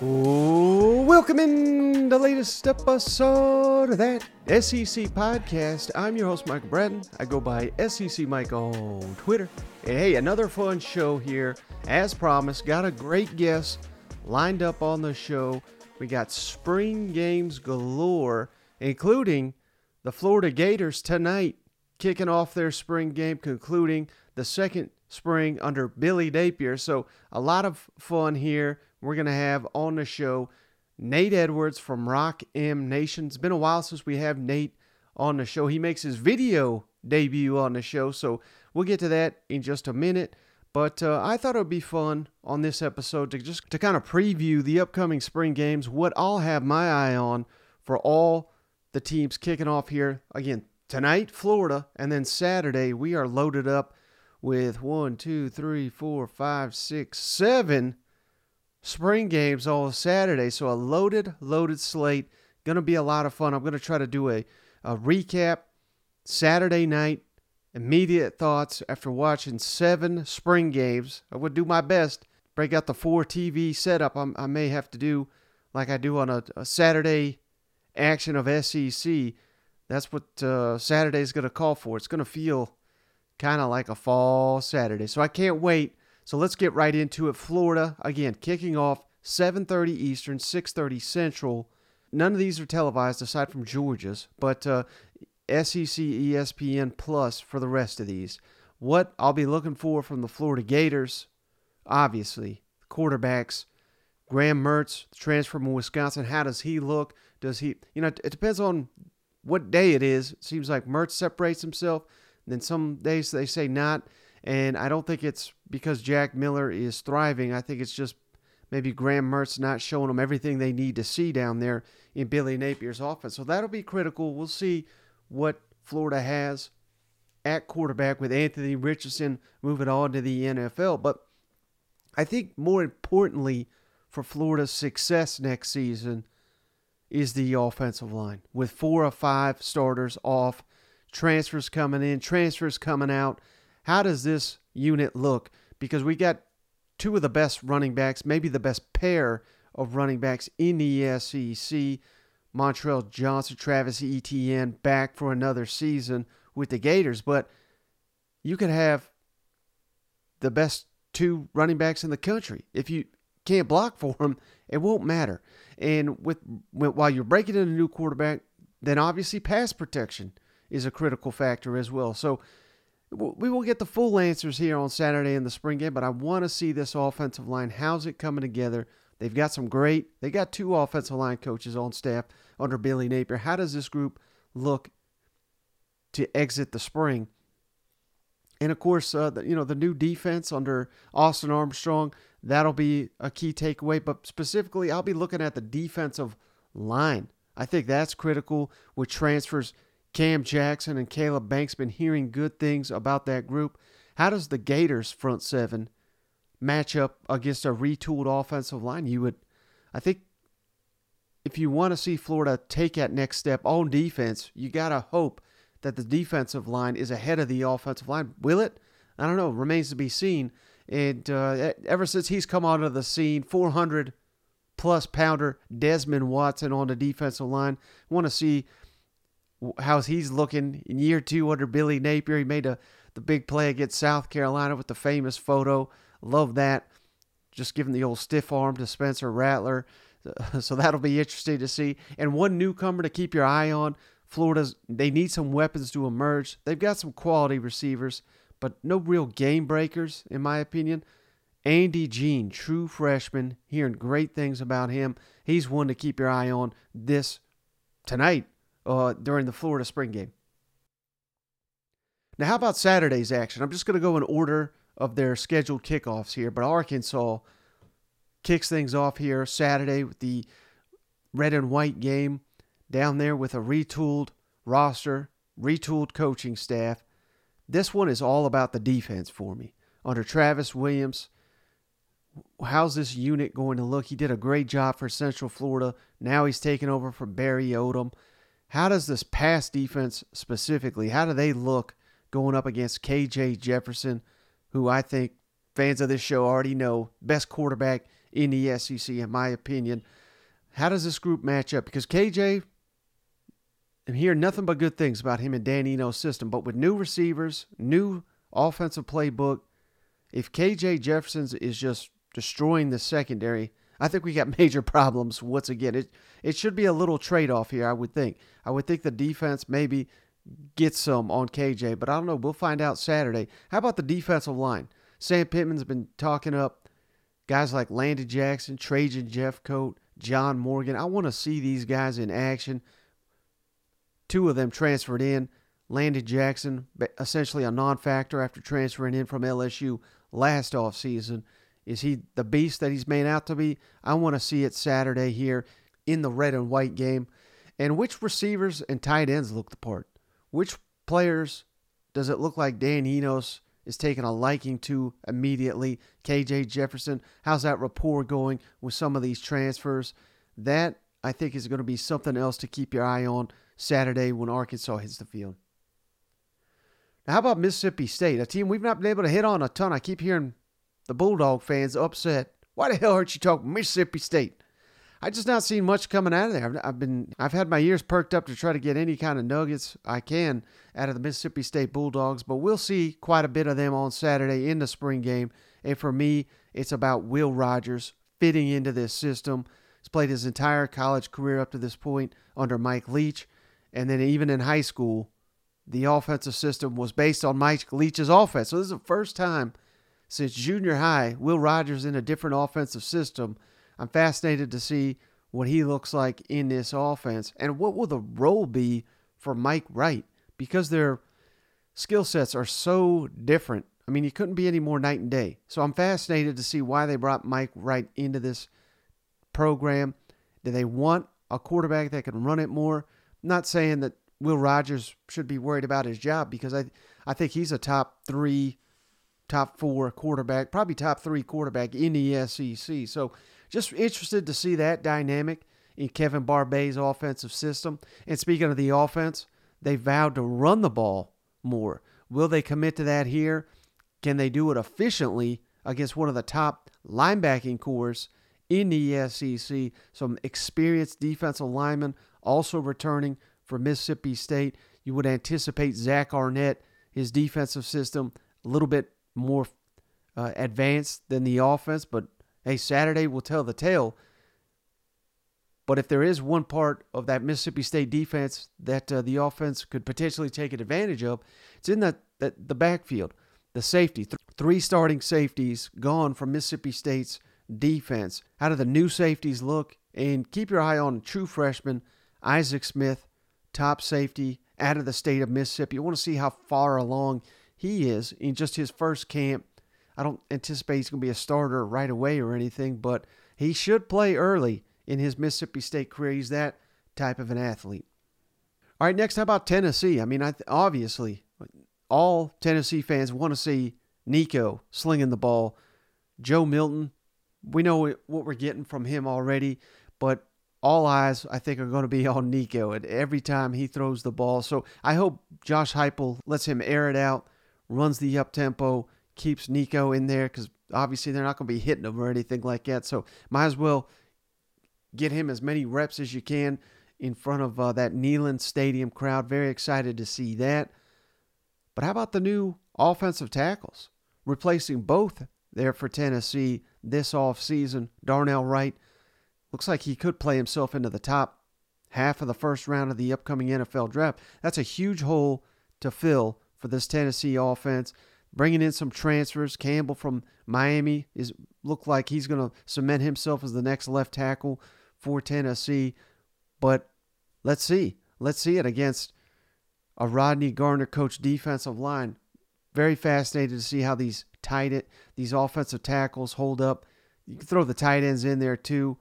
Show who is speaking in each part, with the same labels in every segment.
Speaker 1: Welcome in the latest episode of that SEC podcast. I'm your host, Michael Bratton. I go by SEC Mike on Twitter. Hey, another fun show here. As promised, got a great guest lined up on the show. We got spring games galore, including the Florida Gators tonight, kicking off their spring game, concluding the second spring under Billy Napier. So, a lot of fun here. We're going to have on the show Nate Edwards from Rock M Nation. It's been a while since we have Nate on the show. He makes his video debut on the show, so we'll get to that in just a minute. But uh, I thought it would be fun on this episode to just to kind of preview the upcoming spring games, what I'll have my eye on for all the teams kicking off here. Again, tonight, Florida, and then Saturday, we are loaded up with one, two, three, four, five, six, seven spring games all Saturday. So a loaded, loaded slate. Going to be a lot of fun. I'm going to try to do a, a recap Saturday night, immediate thoughts after watching seven spring games. I would do my best. Break out the four TV setup I'm, i may have to do like I do on a, a Saturday action of SEC. That's what uh, Saturday is going to call for. It's going to feel kind of like a fall Saturday. So I can't wait so let's get right into it. Florida, again, kicking off 7.30 Eastern, 6.30 Central. None of these are televised aside from Georgia's, but uh, SEC ESPN Plus for the rest of these. What I'll be looking for from the Florida Gators, obviously, quarterbacks. Graham Mertz, transfer from Wisconsin, how does he look? Does he, you know, it depends on what day it is. It seems like Mertz separates himself. Then some days they say not. And I don't think it's because Jack Miller is thriving. I think it's just maybe Graham Mertz not showing them everything they need to see down there in Billy Napier's offense. So that'll be critical. We'll see what Florida has at quarterback with Anthony Richardson moving on to the NFL. But I think more importantly for Florida's success next season is the offensive line with four or five starters off, transfers coming in, transfers coming out. How does this unit look? Because we got two of the best running backs, maybe the best pair of running backs in the SEC. Montrell Johnson, Travis Etienne back for another season with the Gators, but you could have the best two running backs in the country. If you can't block for them, it won't matter. And with, while you're breaking in a new quarterback, then obviously pass protection is a critical factor as well. So we will get the full answers here on Saturday in the spring game, but I want to see this offensive line. How's it coming together? They've got some great, they got two offensive line coaches on staff under Billy Napier. How does this group look to exit the spring? And of course, uh, the, you know, the new defense under Austin Armstrong, that'll be a key takeaway. But specifically, I'll be looking at the defensive line. I think that's critical with transfers Cam Jackson and Caleb Banks been hearing good things about that group. How does the Gators front seven match up against a retooled offensive line? You would, I think, if you want to see Florida take that next step on defense, you gotta hope that the defensive line is ahead of the offensive line. Will it? I don't know. Remains to be seen. And uh, ever since he's come onto the scene, 400 plus pounder Desmond Watson on the defensive line. Want to see how's he's looking in year two under Billy Napier. He made a the big play against South Carolina with the famous photo. Love that. Just giving the old stiff arm to Spencer Rattler. So that'll be interesting to see. And one newcomer to keep your eye on. Florida's they need some weapons to emerge. They've got some quality receivers, but no real game breakers, in my opinion. Andy Jean, true freshman, hearing great things about him. He's one to keep your eye on this tonight uh, during the Florida spring game. Now, how about Saturday's action? I'm just going to go in order of their scheduled kickoffs here, but Arkansas kicks things off here Saturday with the red and white game down there with a retooled roster, retooled coaching staff. This one is all about the defense for me. Under Travis Williams, how's this unit going to look? He did a great job for Central Florida. Now he's taking over for Barry Odom. How does this pass defense specifically, how do they look going up against KJ Jefferson, who I think fans of this show already know, best quarterback in the SEC, in my opinion. How does this group match up? Because KJ, I'm hearing nothing but good things about him and Dan Enos' system, but with new receivers, new offensive playbook, if KJ Jefferson is just destroying the secondary, I think we got major problems once again. It it should be a little trade off here, I would think. I would think the defense maybe gets some on KJ, but I don't know. We'll find out Saturday. How about the defensive line? Sam Pittman's been talking up guys like Landon Jackson, Trajan Jeffcoat, John Morgan. I want to see these guys in action. Two of them transferred in. Landon Jackson, essentially a non factor after transferring in from LSU last offseason. Is he the beast that he's made out to be? I want to see it Saturday here in the red and white game. And which receivers and tight ends look the part? Which players does it look like Dan Enos is taking a liking to immediately? KJ Jefferson, how's that rapport going with some of these transfers? That, I think, is going to be something else to keep your eye on Saturday when Arkansas hits the field. Now, how about Mississippi State, a team we've not been able to hit on a ton? I keep hearing the Bulldog fans upset. Why the hell aren't you talking Mississippi State? I just not seen much coming out of there. I've, been I've had my ears perked up to try to get any kind of nuggets I can out of the Mississippi State Bulldogs, but we'll see quite a bit of them on Saturday in the spring game. And for me, it's about Will Rogers fitting into this system. He's played his entire college career up to this point under Mike Leach, and then even in high school, the offensive system was based on Mike Leach's offense. So this is the first time since junior high, Will Rogers in a different offensive system. I'm fascinated to see what he looks like in this offense and what will the role be for Mike Wright because their skill sets are so different. I mean, he couldn't be any more night and day. So I'm fascinated to see why they brought Mike Wright into this program. Do they want a quarterback that can run it more? Not saying that Will Rogers should be worried about his job because I I think he's a top three, top four quarterback, probably top three quarterback in the SEC. So just interested to see that dynamic in Kevin Barbay's offensive system. And speaking of the offense, they vowed to run the ball more. Will they commit to that here? Can they do it efficiently against one of the top linebacking corps in the SEC? Some experienced defensive linemen also returning for Mississippi State. You would anticipate Zach Arnett, his defensive system, a little bit more uh, advanced than the offense, but hey, Saturday will tell the tale. But if there is one part of that Mississippi State defense that uh, the offense could potentially take advantage of, it's in that, that the backfield, the safety. Th- three starting safeties gone from Mississippi State's defense. How do the new safeties look? And keep your eye on true freshman Isaac Smith, top safety out of the state of Mississippi. You want to see how far along he is in just his first camp. I don't anticipate he's going to be a starter right away or anything, but he should play early in his Mississippi State career. He's that type of an athlete. All right, next, how about Tennessee? I mean, I th- obviously, all Tennessee fans want to see Nico slinging the ball. Joe Milton, we know what we're getting from him already, but all eyes, I think, are going to be on Nico and every time he throws the ball. So I hope Josh Heupel lets him air it out, runs the up tempo, keeps Nico in there because obviously they're not going to be hitting him or anything like that. So might as well get him as many reps as you can in front of uh, that Neyland Stadium crowd. Very excited to see that. But how about the new offensive tackles? Replacing both there for Tennessee this offseason. Darnell Wright Looks like he could play himself into the top half of the first round of the upcoming NFL draft. That's a huge hole to fill for this Tennessee offense. Bringing in some transfers, Campbell from Miami is look like he's going to cement himself as the next left tackle for Tennessee. But let's see, let's see it against a Rodney Garner coach defensive line. Very fascinated to see how these tight it, these offensive tackles hold up. You can throw the tight ends in there too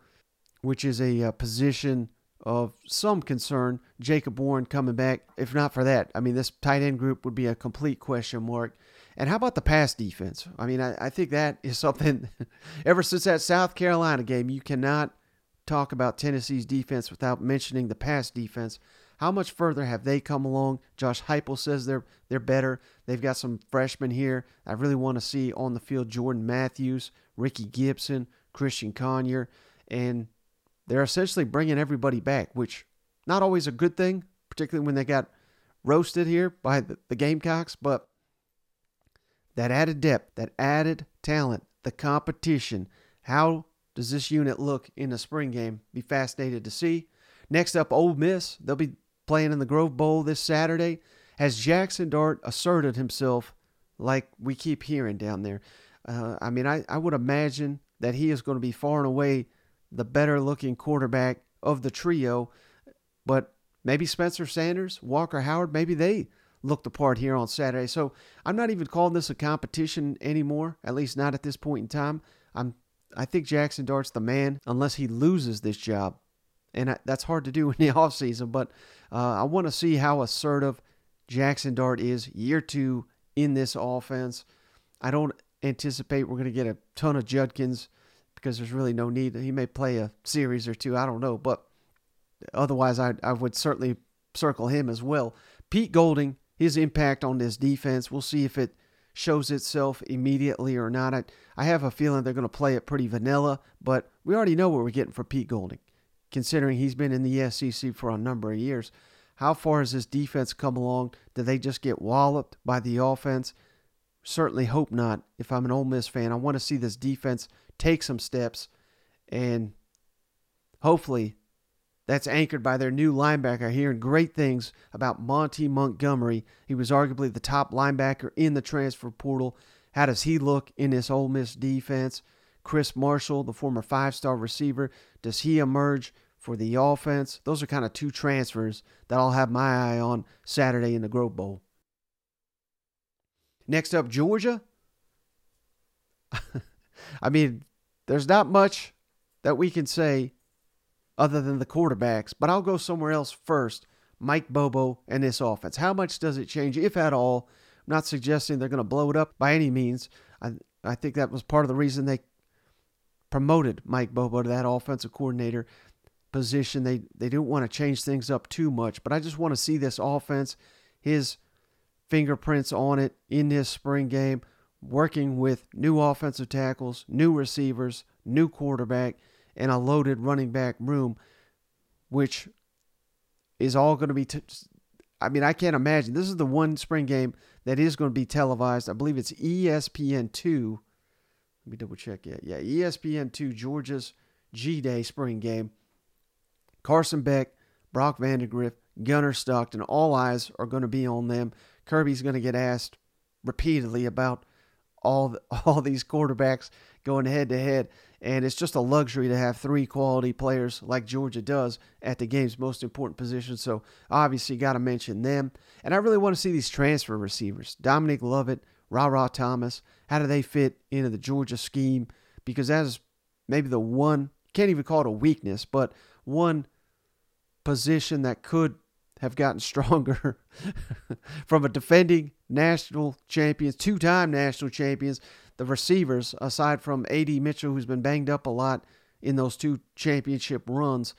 Speaker 1: which is a, a uh, position of some concern. Jacob Warren coming back. If not for that, I mean, this tight end group would be a complete question mark. And how about the pass defense? I mean, I, I think that is something, ever since that South Carolina game, you cannot talk about Tennessee's defense without mentioning the pass defense. How much further have they come along? Josh Heupel says they're they're better. They've got some freshmen here. I really want to see on the field Jordan Matthews, Ricky Gibson, Christian Conyer, and they're essentially bringing everybody back, which not always a good thing, particularly when they got roasted here by the, the Gamecocks, but that added depth, that added talent, the competition. How does this unit look in the spring game? Be fascinated to see. Next up, Ole Miss. They'll be playing in the Grove Bowl this Saturday. Has Jackson Dart asserted himself like we keep hearing down there? Uh, I mean, I, I would imagine that he is going to be far and away the better looking quarterback of the trio. But maybe Spencer Sanders, Walker Howard, maybe they look the part here on Saturday. So I'm not even calling this a competition anymore, at least not at this point in time. I'm I think Jackson Dart's the man unless he loses this job. And that's hard to do in the offseason, but uh, I want to see how assertive Jackson Dart is year two in this offense. I don't anticipate we're going to get a ton of Judkins because there's really no need. He may play a series or two, I don't know, but otherwise I, I would certainly circle him as well. Pete Golding his impact on this defense. We'll see if it shows itself immediately or not. I, I have a feeling they're going to play it pretty vanilla, but we already know what we're getting for Pete Golding, considering he's been in the SEC for a number of years. How far has this defense come along? Did they just get walloped by the offense? Certainly hope not. If I'm an Ole Miss fan, I want to see this defense take some steps and hopefully that's anchored by their new linebacker. Hearing great things about Monty Montgomery. He was arguably the top linebacker in the transfer portal. How does he look in this Ole Miss defense? Chris Marshall, the former five star receiver, does he emerge for the offense? Those are kind of two transfers that I'll have my eye on Saturday in the Grove Bowl. Next up, Georgia. I mean, there's not much that we can say other than the quarterbacks, but I'll go somewhere else first. Mike Bobo and this offense. How much does it change, if at all? I'm not suggesting they're going to blow it up by any means. I, I think that was part of the reason they promoted Mike Bobo to that offensive coordinator position. They they didn't want to change things up too much, but I just want to see this offense, his fingerprints on it in this spring game, working with new offensive tackles, new receivers, new quarterback, and a loaded running back room, which is all going to be. T- I mean, I can't imagine. This is the one spring game that is going to be televised. I believe it's ESPN2. Let me double check. Yeah, yeah, ESPN2, Georgia's G Day spring game. Carson Beck, Brock Vandagriff, Gunnar Stockton, all eyes are going to be on them. Kirby's going to get asked repeatedly about all the, all these quarterbacks going head to head. And it's just a luxury to have three quality players like Georgia does at the game's most important position. So obviously, got to mention them. And I really want to see these transfer receivers Dominic Lovett, Rara Thomas. How do they fit into the Georgia scheme? Because that is maybe the one, can't even call it a weakness, but one position that could have gotten stronger from a defending national champions, two time national champions the receivers, aside from AD Mitchell, who's been banged up a lot in those two championship runs,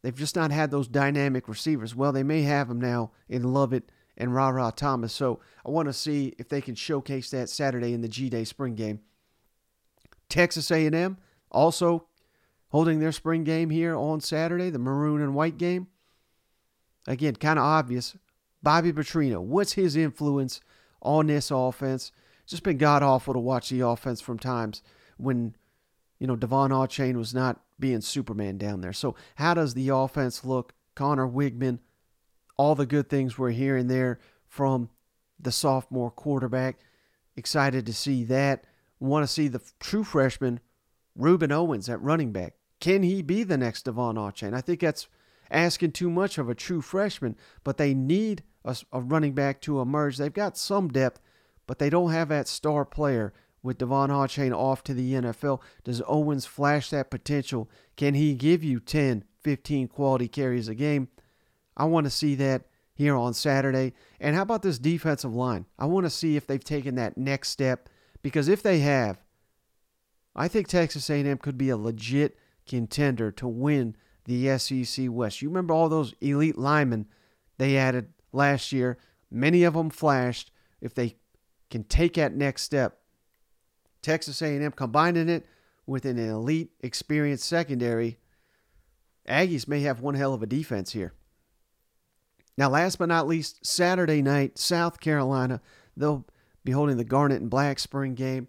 Speaker 1: they've just not had those dynamic receivers. Well, they may have them now in Lovett and Rara Thomas. So I want to see if they can showcase that Saturday in the G Day spring game. Texas A&M also holding their spring game here on Saturday, the maroon and white game. Again, kind of obvious. Bobby Petrino, what's his influence on this offense? just been god awful to watch the offense from times when, you know, De'Von Achane was not being Superman down there. So how does the offense look? Conner Weigman, all the good things we're hearing there from the sophomore quarterback. Excited to see that. Want to see the true freshman, Rueben Owens, at running back. Can he be the next De'Von Achane? I think that's asking too much of a true freshman, but they need a, a running back to emerge. They've got some depth but they don't have that star player with De'Von Achane off to the NFL. Does Owens flash that potential? Can he give you 10, 15 quality carries a game? I want to see that here on Saturday. And how about this defensive line? I want to see if they've taken that next step because if they have, I think Texas A&M could be a legit contender to win the SEC West. You remember all those elite linemen they added last year. Many of them flashed. If they can take that next step, Texas A&M combining it with an elite, experienced secondary, Aggies may have one hell of a defense here. Now, last but not least, Saturday night, South Carolina, they'll be holding the Garnet and Black Spring game.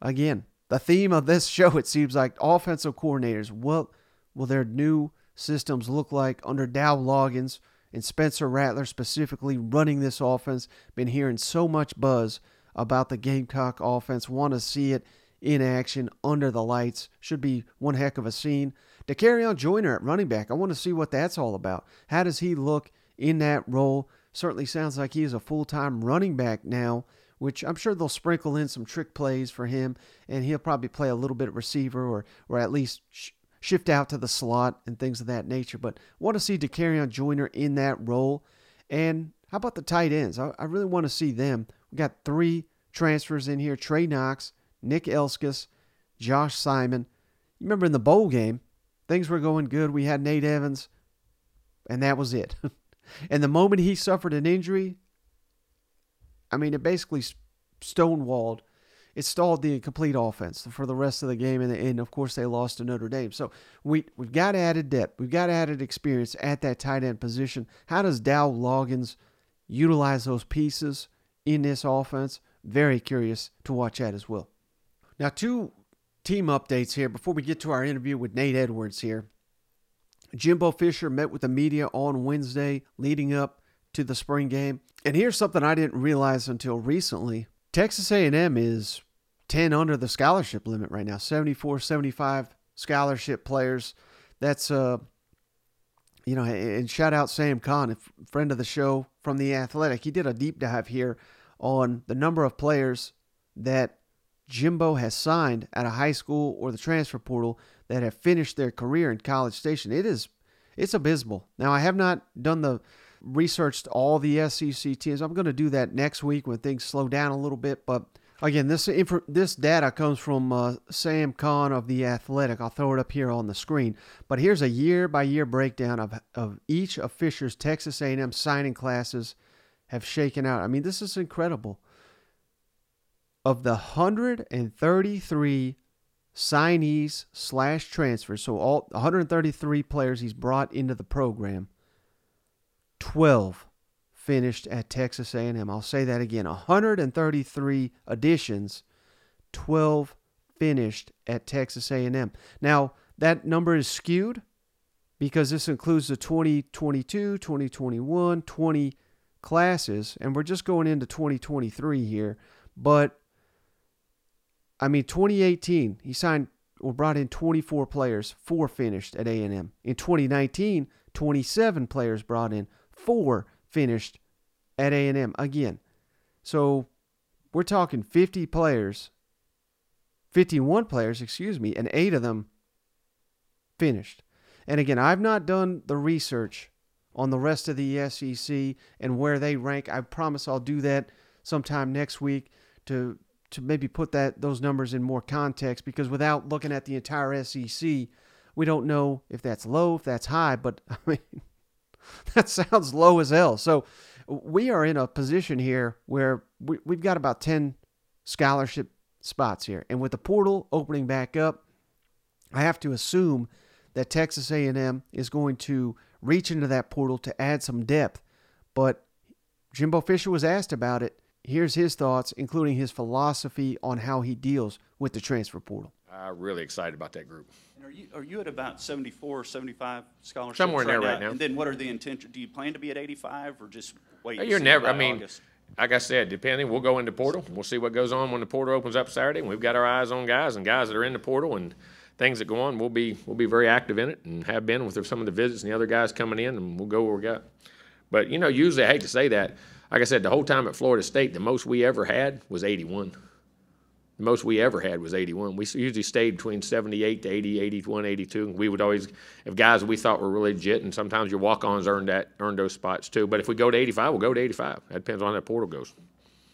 Speaker 1: Again, the theme of this show, it seems like offensive coordinators. What will their new systems look like under Dow Loggains and Spencer Rattler specifically running this offense? Been hearing so much buzz about the Gamecock offense. Want to see it in action under the lights. Should be one heck of a scene. Dakereon Joyner at running back. I want to see what that's all about. How does he look in that role? Certainly sounds like he is a full time running back now, which I'm sure they'll sprinkle in some trick plays for him, and he'll probably play a little bit receiver or, or at least shift out to the slot and things of that nature. But want to see Dakereon Joyner in that role. And how about the tight ends? I, I really want to see them. We got three transfers in here Trey Knox, Nick Elksnis, Josh Simon. You remember in the bowl game, things were going good. We had Nate Evans, and that was it. and the moment he suffered an injury, I mean, it basically stonewalled. It stalled the complete offense for the rest of the game, and, and of course they lost to Notre Dame. So we we've got added depth, we've got added experience at that tight end position. How does Dow Loggains utilize those pieces in this offense? Very curious to watch that as well. Now, two team updates here before we get to our interview with Nate Edwards here. Jimbo Fisher met with the media on Wednesday leading up to the spring game. And here's something I didn't realize until recently. Texas A&M is 10 under the scholarship limit right now. 74, 75 scholarship players. That's uh you know, and shout out Sam Khan, a friend of the show from the Athletic. He did a deep dive here on the number of players that Jimbo has signed at a high school or the transfer portal that have finished their career in College Station. It is it's abysmal. Now I have not done the researched all the SEC teams. I'm going to do that next week when things slow down a little bit. But again, this info, this data comes from uh, Sam Khan of the Athletic. I'll throw it up here on the screen. But here's a year by year breakdown of of each of Fisher's Texas A&M signing classes have shaken out. I mean, this is incredible of the 133 signees slash transfers, so all 133 players he's brought into the program, 12 finished at Texas A&M. I'll say that again: 133 additions, 12 finished at Texas A&M. Now that number is skewed because this includes the 2022, 2021, 20 classes, and we're just going into 2023 here. But I mean, 2018, he signed or brought in 24 players, four finished at A&M. In 2019, 27 players brought in, four finished at A&M again. So we're talking 50 players, 51 players, excuse me, and eight of them finished. And again, I've not done the research on the rest of the SEC and where they rank. I promise I'll do that sometime next week to to maybe put that those numbers in more context because without looking at the entire SEC, we don't know if that's low, if that's high, but I mean that sounds low as hell. So we are in a position here where we, we've got about 10 scholarship spots here. And with the portal opening back up, I have to assume that Texas A&M is going to reach into that portal to add some depth. But Jimbo Fisher was asked about it Here's his thoughts, including his philosophy on how he deals with the transfer portal.
Speaker 2: I'm really excited about that group.
Speaker 3: And are you, are you at about 74, or 75 scholarships?
Speaker 2: Somewhere in there right now.
Speaker 3: And then what are the intention, do you plan to be at 85 or just wait? Uh,
Speaker 2: you're never, I mean,
Speaker 3: August?
Speaker 2: like I said, depending, we'll go into portal. We'll see what goes on when the portal opens up Saturday. And we've got our eyes on guys and guys that are in the portal and things that go on. We'll be, we'll be very active in it and have been with some of the visits and the other guys coming in and we'll go where we got. But, you know, usually I hate to say that, like I said, the whole time at Florida State, the most we ever had was 81. The most we ever had was 81. We usually stayed between 78 to 80, 81, 82. And We would always have guys we thought were really legit, and sometimes your walk-ons earned that earned those spots too. But if we go to 85, we'll go to 85. That depends on how that portal goes.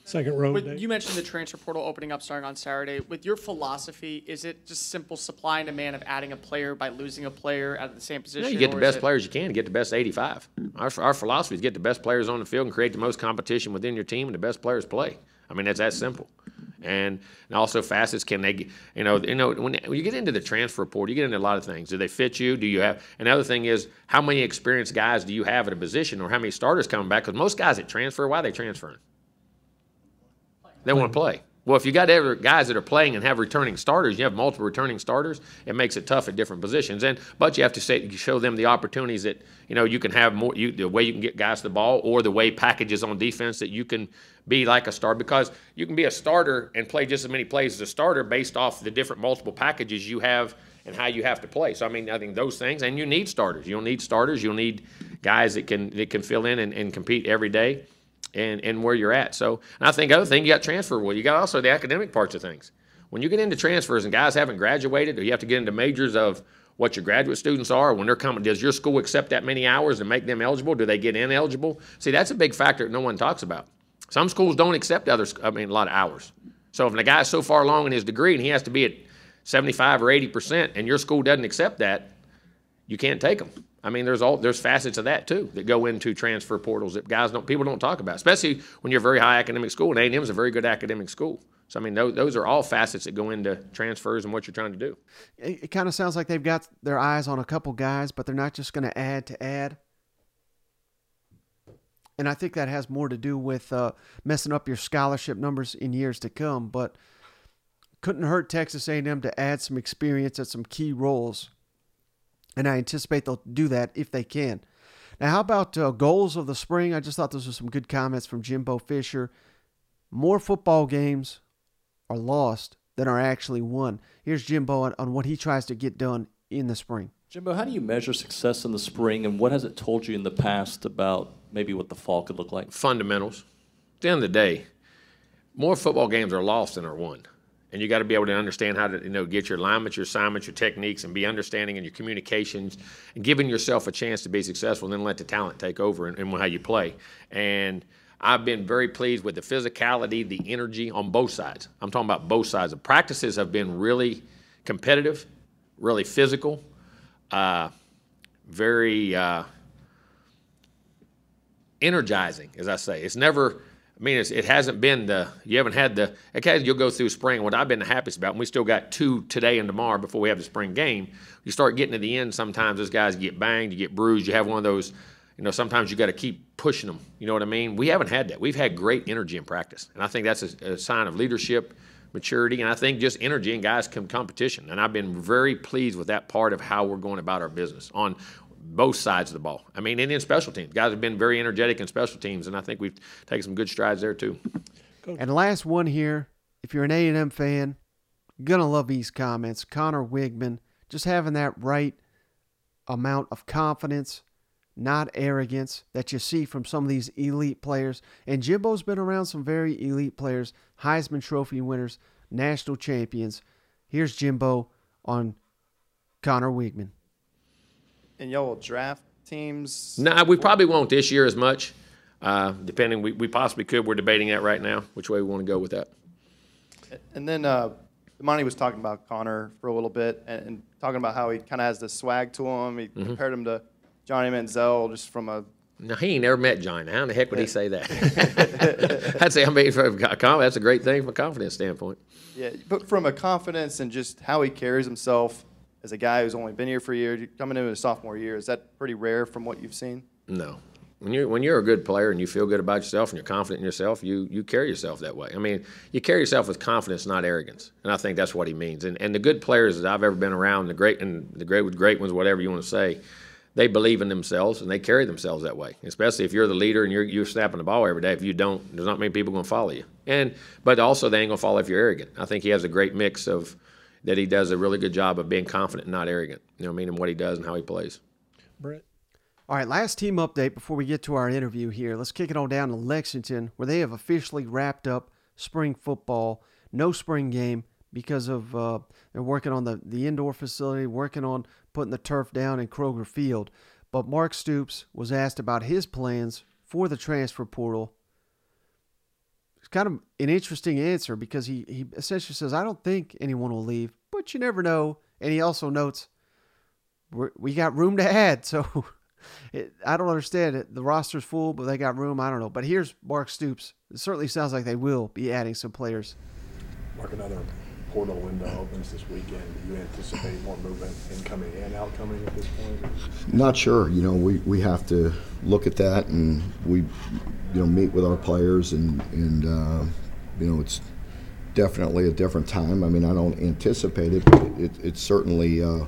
Speaker 4: second row.
Speaker 5: You mentioned the transfer portal opening up starting on Saturday. With your philosophy, is it just simple supply and demand of adding a player by losing a player at the same position?
Speaker 2: know, you get the best
Speaker 5: it-
Speaker 2: players you can to get the best 85. Our, our philosophy is get the best players on the field and create the most competition within your team, and the best players play. I mean, that's that simple. And, and also facets can they, you know, you know when, when you get into the transfer portal, you get into a lot of things. Do they fit you? Do you have? Another thing is how many experienced guys do you have at a position, or how many starters coming back? Because most guys that transfer, why are they transferring? They want to play. Well, if you got ever guys that are playing and have returning starters, you have multiple returning starters. It makes it tough at different positions. And but you have to say, show them the opportunities that you know you can have more. You, the way you can get guys the ball, or the way packages on defense that you can be like a star because you can be a starter and play just as many plays as a starter based off the different multiple packages you have and how you have to play. So I mean, I think those things, and you need starters. You'll need starters. You'll need guys that can that can fill in and, and compete every day and, and where you're at. So I think other thing you got transfer. Well, you got also the academic parts of things. When you get into transfers and guys haven't graduated, or you have to get into majors of what your graduate students are when they're coming. Does your school accept that many hours and make them eligible? Do they get ineligible? See, that's a big factor that no one talks about. Some schools don't accept others. I mean, a lot of hours. So if a guy's so far along in his degree and he has to be at 75 or 80 percent, and your school doesn't accept that, you can't take them. I mean, there's all there's facets of that too that go into transfer portals that guys don't people don't talk about, especially when you're a very high academic school. And A&M is a very good academic school. So I mean, those, those are all facets that go into transfers and what you're trying to do.
Speaker 1: It, it kind of sounds like they've got their eyes on a couple guys, but they're not just going to add to add. And I think that has more to do with uh, messing up your scholarship numbers in years to come. But couldn't hurt Texas A&M to add some experience at some key roles, and I anticipate they'll do that if they can. Now, how about uh, goals of the spring? I just thought those were some good comments from Jimbo Fisher. More football games are lost than are actually won. Here's Jimbo on, on what he tries to get done in the spring.
Speaker 6: Jimbo, how do you measure success in the spring, and what has it told you in the past about maybe what the fall could look like?
Speaker 2: fundamentals. At the end of the day, more football games are lost than are won. And you got to be able to understand how to, you know, get your alignments, your assignments, your techniques, and be understanding in your communications, and giving yourself a chance to be successful. And then let the talent take over and how you play. And I've been very pleased with the physicality, the energy on both sides. I'm talking about both sides. The practices have been really competitive, really physical, uh, very. Uh, energizing, as I say. It's never. I mean, it hasn't been the. You haven't had the. Okay, you'll go through spring. What I've been the happiest about, and we still got two today and tomorrow before we have the spring game. You start getting to the end. Sometimes those guys get banged, you get bruised. You have one of those. You know, sometimes you got to keep pushing them. You know what I mean? We haven't had that. We've had great energy in practice, and I think that's a, a sign of leadership, maturity, and I think just energy and guys come competition. And I've been very pleased with that part of how we're going about our business on both sides of the ball. I mean, and in special teams, guys have been very energetic in special teams, and I think we've taken some good strides there too.
Speaker 1: And last one here, if you're an A&M fan, gonna love these comments. Conner Weigman, just having that right amount of confidence, not arrogance that you see from some of these elite players. And Jimbo's been around some very elite players, Heisman Trophy winners, national champions. Here's Jimbo on Conner Weigman.
Speaker 7: And y'all will draft teams.
Speaker 2: No, we probably won't this year as much, uh, depending. We, we possibly could. We're debating that right now, which way we want to go with that.
Speaker 7: And then uh, Monty was talking about Connor for a little bit and, and talking about how he kind of has the swag to him. He
Speaker 2: Mm-hmm.
Speaker 7: compared him to Johnny Manziel just from a.
Speaker 2: no, he ain't never met Johnny. How in the heck would he say that? I'd say I mean, from a that's a great thing from a confidence standpoint.
Speaker 7: Yeah, but from a confidence and just how he carries himself as a guy who's only been here for a year, coming into his sophomore year, is that pretty rare from what you've seen?
Speaker 2: No. When you're when you're a good player and you feel good about yourself and you're confident in yourself, you you carry yourself that way. I mean, you carry yourself with confidence, not arrogance, and I think that's what he means. And and the good players that I've ever been around, the great and the great with great ones, whatever you want to say, they believe in themselves and they carry themselves that way. Especially if you're the leader and you're you're snapping the ball every day. If you don't, there's not many people going to follow you. And but also they ain't going to follow if you're arrogant. I think he has a great mix of that. He does a really good job of being confident and not arrogant. You know, what I mean, in what he does and how he plays.
Speaker 4: Brett.
Speaker 1: All right, last team update before we get to our interview here. Let's kick it on down to Lexington, where they have officially wrapped up spring football. No spring game because of uh, they're working on the, the indoor facility, working on putting the turf down in Kroger Field. But Mark Stoops was asked about his plans for the transfer portal. Kind of an interesting answer because he, he essentially says, I don't think anyone will leave, but you never know. And he also notes, we got room to add. So it, I don't understand it. The roster's full, but they got room. I don't know. But here's Mark Stoops. It certainly sounds like they will be adding some players.
Speaker 4: Mark, another portal window opens this weekend. Do you anticipate more movement incoming and outcoming at this point?
Speaker 8: Not sure. You know, we, we have to look at that and we, you know, meet with our players and, and uh, you know, it's definitely a different time. I mean, I don't anticipate it, but it, it certainly uh,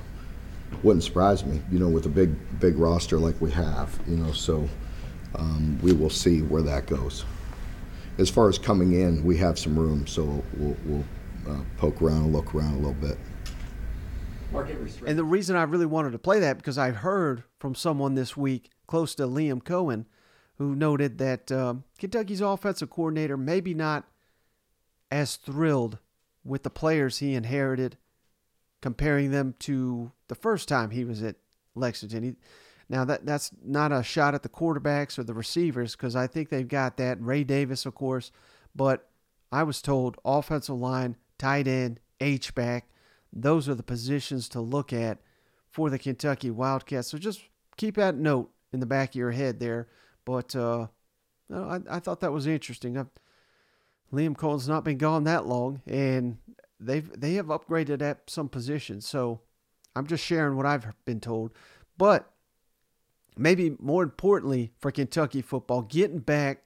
Speaker 8: wouldn't surprise me, you know, with a big, big roster like we have, you know, so um, we will see where that goes. As far as coming in, we have some room, so we'll, we'll uh, poke around and look around a little bit.
Speaker 1: And the reason I really wanted to play that because I heard from someone this week close to Liam Coen who noted that um, Kentucky's offensive coordinator maybe not as thrilled with the players he inherited, comparing them to the first time he was at Lexington. He, now that that's not a shot at the quarterbacks or the receivers because I think they've got that. Ray Davis, of course, but I was told offensive line, tight end, H back, those are the positions to look at for the Kentucky Wildcats. So just keep that note in the back of your head there. But uh, I, I thought that was interesting. I've, Liam Coen's not been gone that long, and they've they have upgraded at some positions. So I'm just sharing what I've been told. But maybe more importantly for Kentucky football, getting back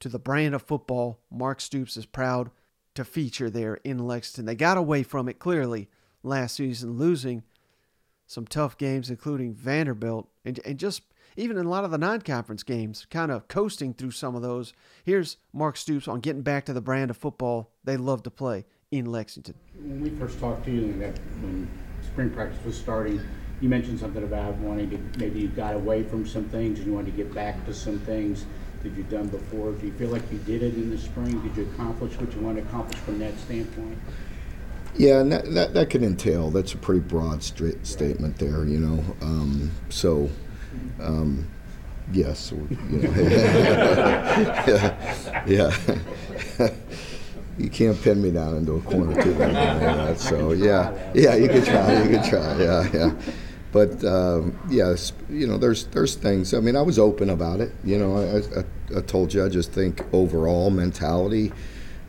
Speaker 1: to the brand of football Mark Stoops is proud to feature there in Lexington. They got away from it clearly last season, losing some tough games, including Vanderbilt, and, and just even in a lot of the non conference games, kind of coasting through some of those. Here's Mark Stoops on getting back to the brand of football they love to play in Lexington.
Speaker 9: When we first talked to you, when spring practice was starting, you mentioned something about wanting to maybe you got away from some things and you wanted to get back to some things that you've done before. Do you feel like you did it in the spring? Did you accomplish what you want to accomplish from that standpoint?
Speaker 8: Yeah, and that, that, that could entail, that's a pretty broad statement there, you know. Um, so, um, yes, you know, yeah, yeah. you can't pin me down into a corner too. That, so yeah, yeah, you could try, you could try, yeah, yeah. But um, yes, you know, there's there's things. I mean, I was open about it. You know, I, I, I told you I just think overall mentality,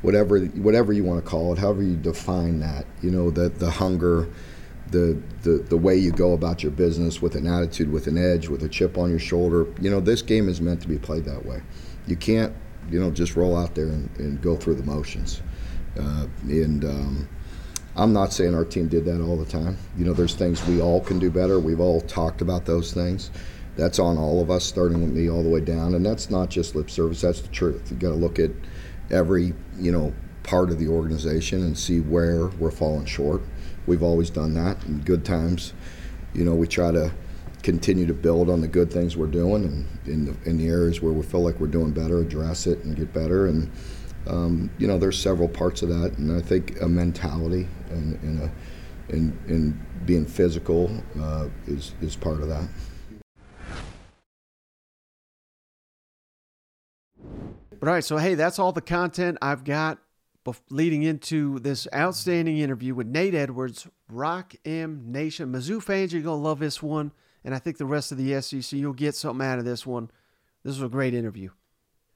Speaker 8: whatever whatever you want to call it, however you define that. You know, the the hunger. The, the, the way you go about your business with an attitude, with an edge, with a chip on your shoulder. You know, this game is meant to be played that way. You can't, you know, just roll out there and, and go through the motions. Uh, and um, I'm not saying our team did that all the time. You know, there's things we all can do better. We've all talked about those things. That's on all of us, starting with me all the way down. And that's not just lip service. That's the truth. You got to look at every, you know, part of the organization and see where we're falling short. We've always done that in good times. You know, we try to continue to build on the good things we're doing, and in the, in the areas where we feel like we're doing better, address it and get better. And um, you know, there's several parts of that, and I think a mentality and, and a and, and being physical uh, is is part of that.
Speaker 1: All right, so hey, that's all the content I've got leading into this outstanding interview with Nate Edwards, Rock M Nation. Mizzou fans, you're going to love this one, and I think the rest of the SEC, you'll get something out of this one. This was a great interview.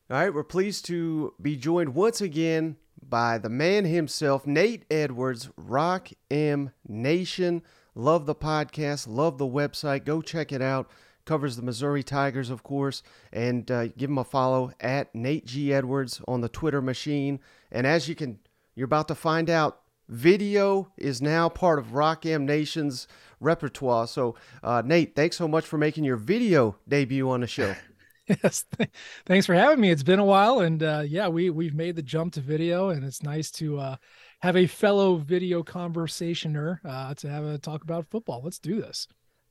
Speaker 1: All right, we're pleased to be joined once again by the man himself, Nate Edwards, Rock M Nation. Love the podcast, love the website. Go check it out. Covers the Missouri Tigers, of course, and uh, give him a follow at Nate G Edwards on the Twitter machine. And as you can, you're about to find out, video is now part of Rock M Nation's repertoire. So, uh, Nate, thanks so much for making your video debut on the show.
Speaker 10: Yes, thanks for having me. It's been a while, and uh, yeah, we we've made the jump to video, and it's nice to uh, have a fellow video conversationer uh, to have a talk about football. Let's do this.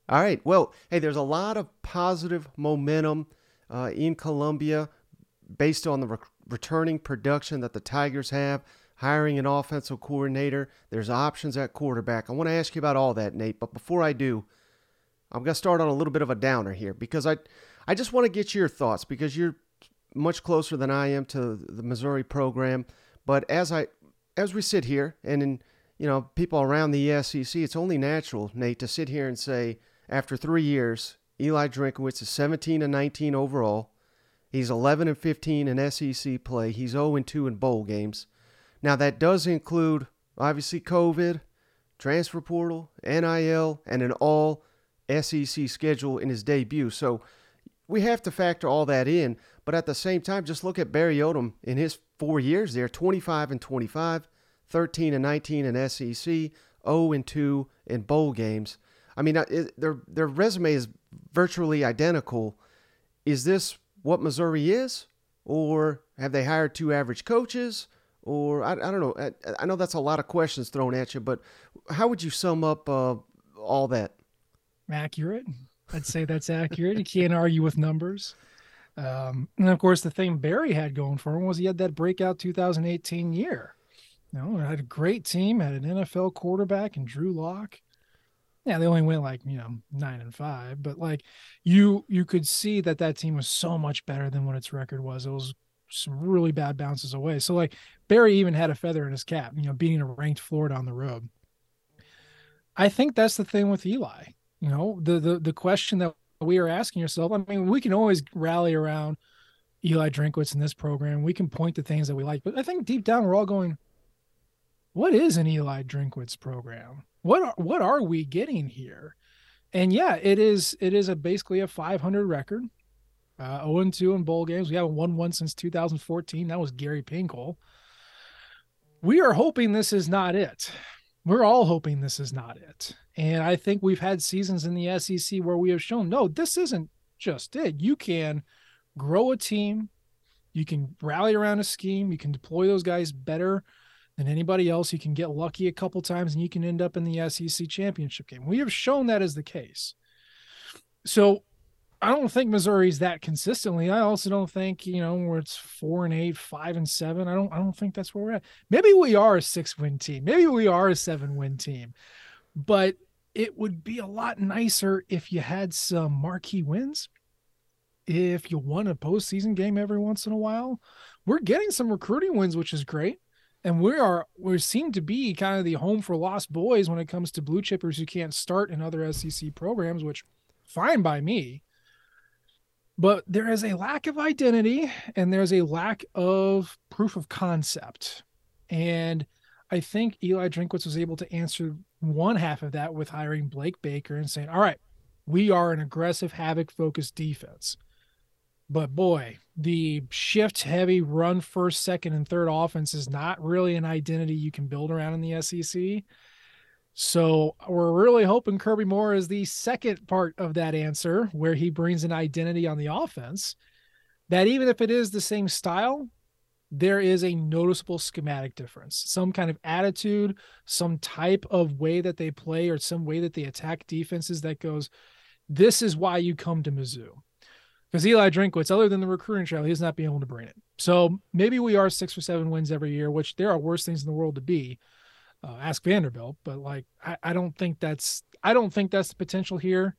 Speaker 1: All right. Well, hey, there's a lot of positive momentum uh, in Columbia based on the re- returning production that the Tigers have. Hiring an offensive coordinator. There's options at quarterback. I want to ask you about all that, Nate. But before I do, I'm going to start on a little bit of a downer here because I I just want to get your thoughts because you're much closer than I am to the Missouri program. But as I as we sit here and in you know people around the SEC, it's only natural, Nate, to sit here and say after three years, Eli Drinkwitz is 17 and 19 overall. He's 11 and 15 in SEC play. He's 0 and 2 in bowl games. Now that does include obviously COVID, transfer portal, NIL, and an all SEC schedule in his debut. So we have to factor all that in. But at the same time, just look at Barry Odom in his four years there 25 and 25, 13 and 19 in SEC, 0 and 2 in bowl games. I mean, their, their resume is virtually identical. Is this what Missouri is? Or have they hired two average coaches? Or I, I don't know. I, I know that's a lot of questions thrown at you, but how would you sum up uh, all that?
Speaker 10: Accurate. I'd say that's accurate. You can't argue with numbers. Um, and of course, the thing Barry had going for him was he had that breakout 2018 year. You know, had a great team, had an NFL quarterback and Drew Lock. Yeah, they only went like you know nine and five, but like you you could see that that team was so much better than what its record was. It was some really bad bounces away. So like Barry even had a feather in his cap, you know, beating a ranked Florida on the road. I think that's the thing with Eli. You know, the the the question that we are asking yourself. I mean, we can always rally around Eli Drinkwitz in this program. We can point to things that we like, but I think deep down we're all going, what is an Eli Drinkwitz program? What are, what are we getting here? And yeah, it is it is a basically a 500 record. Uh, 0 2 in bowl games. We haven't won one since 2014. That was Gary Pinkel. We are hoping this is not it. We're all hoping this is not it. And I think we've had seasons in the SEC where we have shown no, this isn't just it. You can grow a team, you can rally around a scheme, you can deploy those guys better than anybody else. You can get lucky a couple times and you can end up in the SEC championship game. We have shown that is the case. So I don't think Missouri's that consistently. I also don't think, you know, where it's four and eight, five and seven. I don't I don't think that's where we're at. Maybe we are a six win team. Maybe we are a seven win team. But it would be a lot nicer if you had some marquee wins. If you won a postseason game every once in a while. We're getting some recruiting wins, which is great. And we are we seem to be kind of the home for lost boys when it comes to blue chippers who can't start in other SEC programs, which fine by me but there is a lack of identity and there's a lack of proof of concept. And I think Eli Drinkwitz was able to answer one half of that with hiring Blake Baker and saying, all right, we are an aggressive, havoc focused defense. But boy, the shift heavy run first, second, and third offense is not really an identity you can build around in the SEC. So we're really hoping Kirby Moore is the second part of that answer, where he brings an identity on the offense. That even if it is the same style, there is a noticeable schematic difference, some kind of attitude, some type of way that they play, or some way that they attack defenses that goes, this is why you come to Mizzou. Because Eli Drinkwitz, other than the recruiting trail, he's not being able to bring it. So maybe we are six or seven wins every year, which there are worse things in the world to be uh, ask Vanderbilt, but like I, I don't think that's I don't think that's the potential here.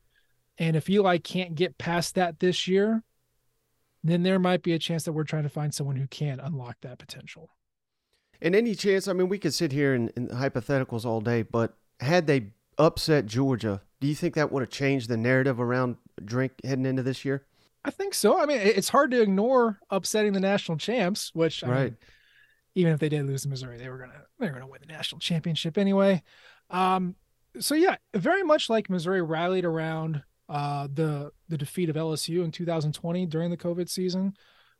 Speaker 10: And if Eli can't get past that this year, then there might be a chance that we're trying to find someone who can unlock that potential.
Speaker 1: And any chance, I mean, we could sit here in, in hypotheticals all day, but had they upset Georgia, do you think that would have changed the narrative around Drink heading into this year?
Speaker 10: I think so. I mean, it's hard to ignore upsetting the national champs, which I right. Mean, even if they did lose to Missouri, they were gonna they were gonna win the national championship anyway. Um, so yeah, very much like Missouri rallied around uh, the the defeat of LSU in 2020 during the COVID season.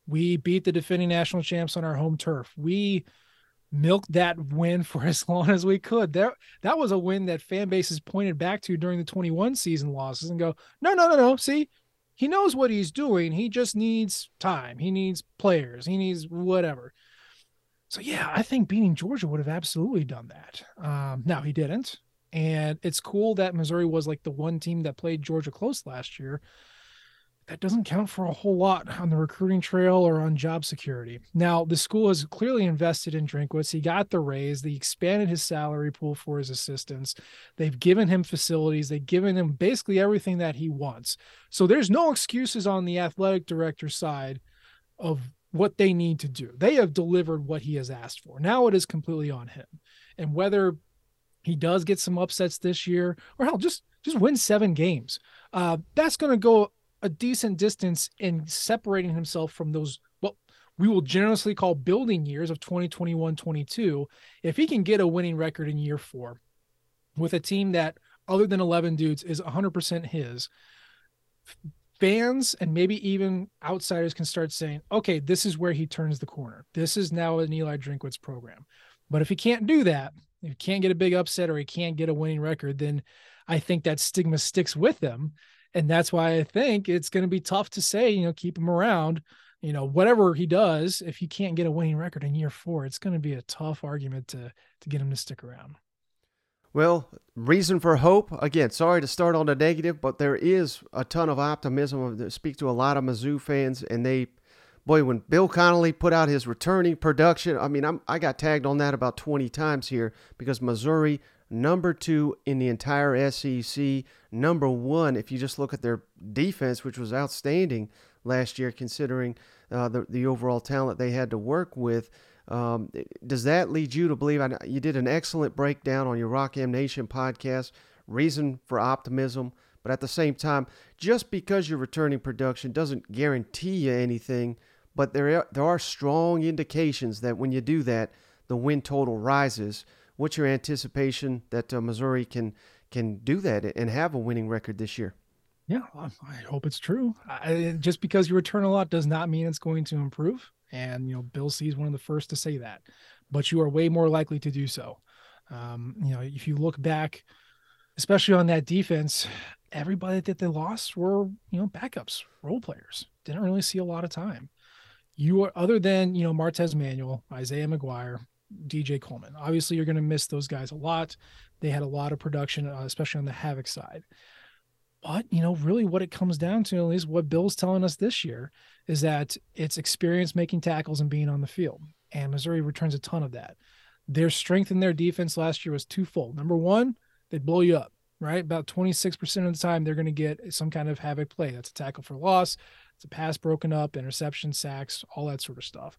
Speaker 10: We beat the defending national champs on our home turf. We milked that win for as long as we could. There, that was a win that fan bases pointed back to during the 21 season losses and go, no, no, no, no. See, he knows what he's doing. He just needs time. He needs players. He needs whatever. So yeah, I think beating Georgia would have absolutely done that. Um, now he didn't, and it's cool that Missouri was like the one team that played Georgia close last year. That doesn't count for a whole lot on the recruiting trail or on job security. Now, the school has clearly invested in Drinkwitz. He got the raise. They expanded his salary pool for his assistants. They've given him facilities. They've given him basically everything that he wants. So there's no excuses on the athletic director side of what they need to do. They have delivered what he has asked for. Now it is completely on him. And whether he does get some upsets this year, or hell, just just win seven games, uh, that's going to go a decent distance in separating himself from those what we will generously call building years of 2021 22 if he can get a winning record in year four with a team that other than 11 dudes is 100% his fans and maybe even outsiders can start saying okay this is where he turns the corner. This is now an eli drinkwitz program. But if he can't do that if he can't get a big upset or he can't get a winning record then i think that stigma sticks with him and that's why I think it's going to be tough to say, you know, keep him around. You know, whatever he does, if he can't get a winning record in year four, it's going to be a tough argument to to get him to stick around.
Speaker 1: Well, reason for hope. Again, sorry to start on the negative, but there is a ton of optimism. I speak to a lot of Mizzou fans, and they, boy, when Bill Connelly put out his returning production, I mean, I'm, I got tagged on that about 20 times here because Missouri number two in the entire SEC, number one if you just look at their defense, which was outstanding last year considering uh, the the overall talent they had to work with. Um, does that lead you to believe? I, you did an excellent breakdown on your Rock M Nation podcast. Reason for optimism, but at the same time, just because you're returning production doesn't guarantee you anything. But there are, there are strong indications that when you do that, the win total rises what's your anticipation that uh, Missouri can can do that and have a winning record this year?
Speaker 10: Yeah, I hope it's true. I, just because you return a lot does not mean it's going to improve. And you know, Bill C is one of the first to say that, but you are way more likely to do so. Um, you know, if you look back, especially on that defense, everybody that they lost were you know backups, role players. Didn't really see a lot of time. You are other than you know Martez Manuel, Isaiah McGuire, DJ Coleman. Obviously, you're going to miss those guys a lot. They had a lot of production, uh, especially on the Havoc side. But, you know, really what it comes down to, at least what Bill's telling us this year, is that it's experience making tackles and being on the field. And Missouri returns a ton of that. Their strength in their defense last year was twofold. Number one, they blow you up, right? About 26% of the time, they're going to get some kind of havoc play. That's a tackle for loss, it's a pass broken up, interception, sacks, all that sort of stuff.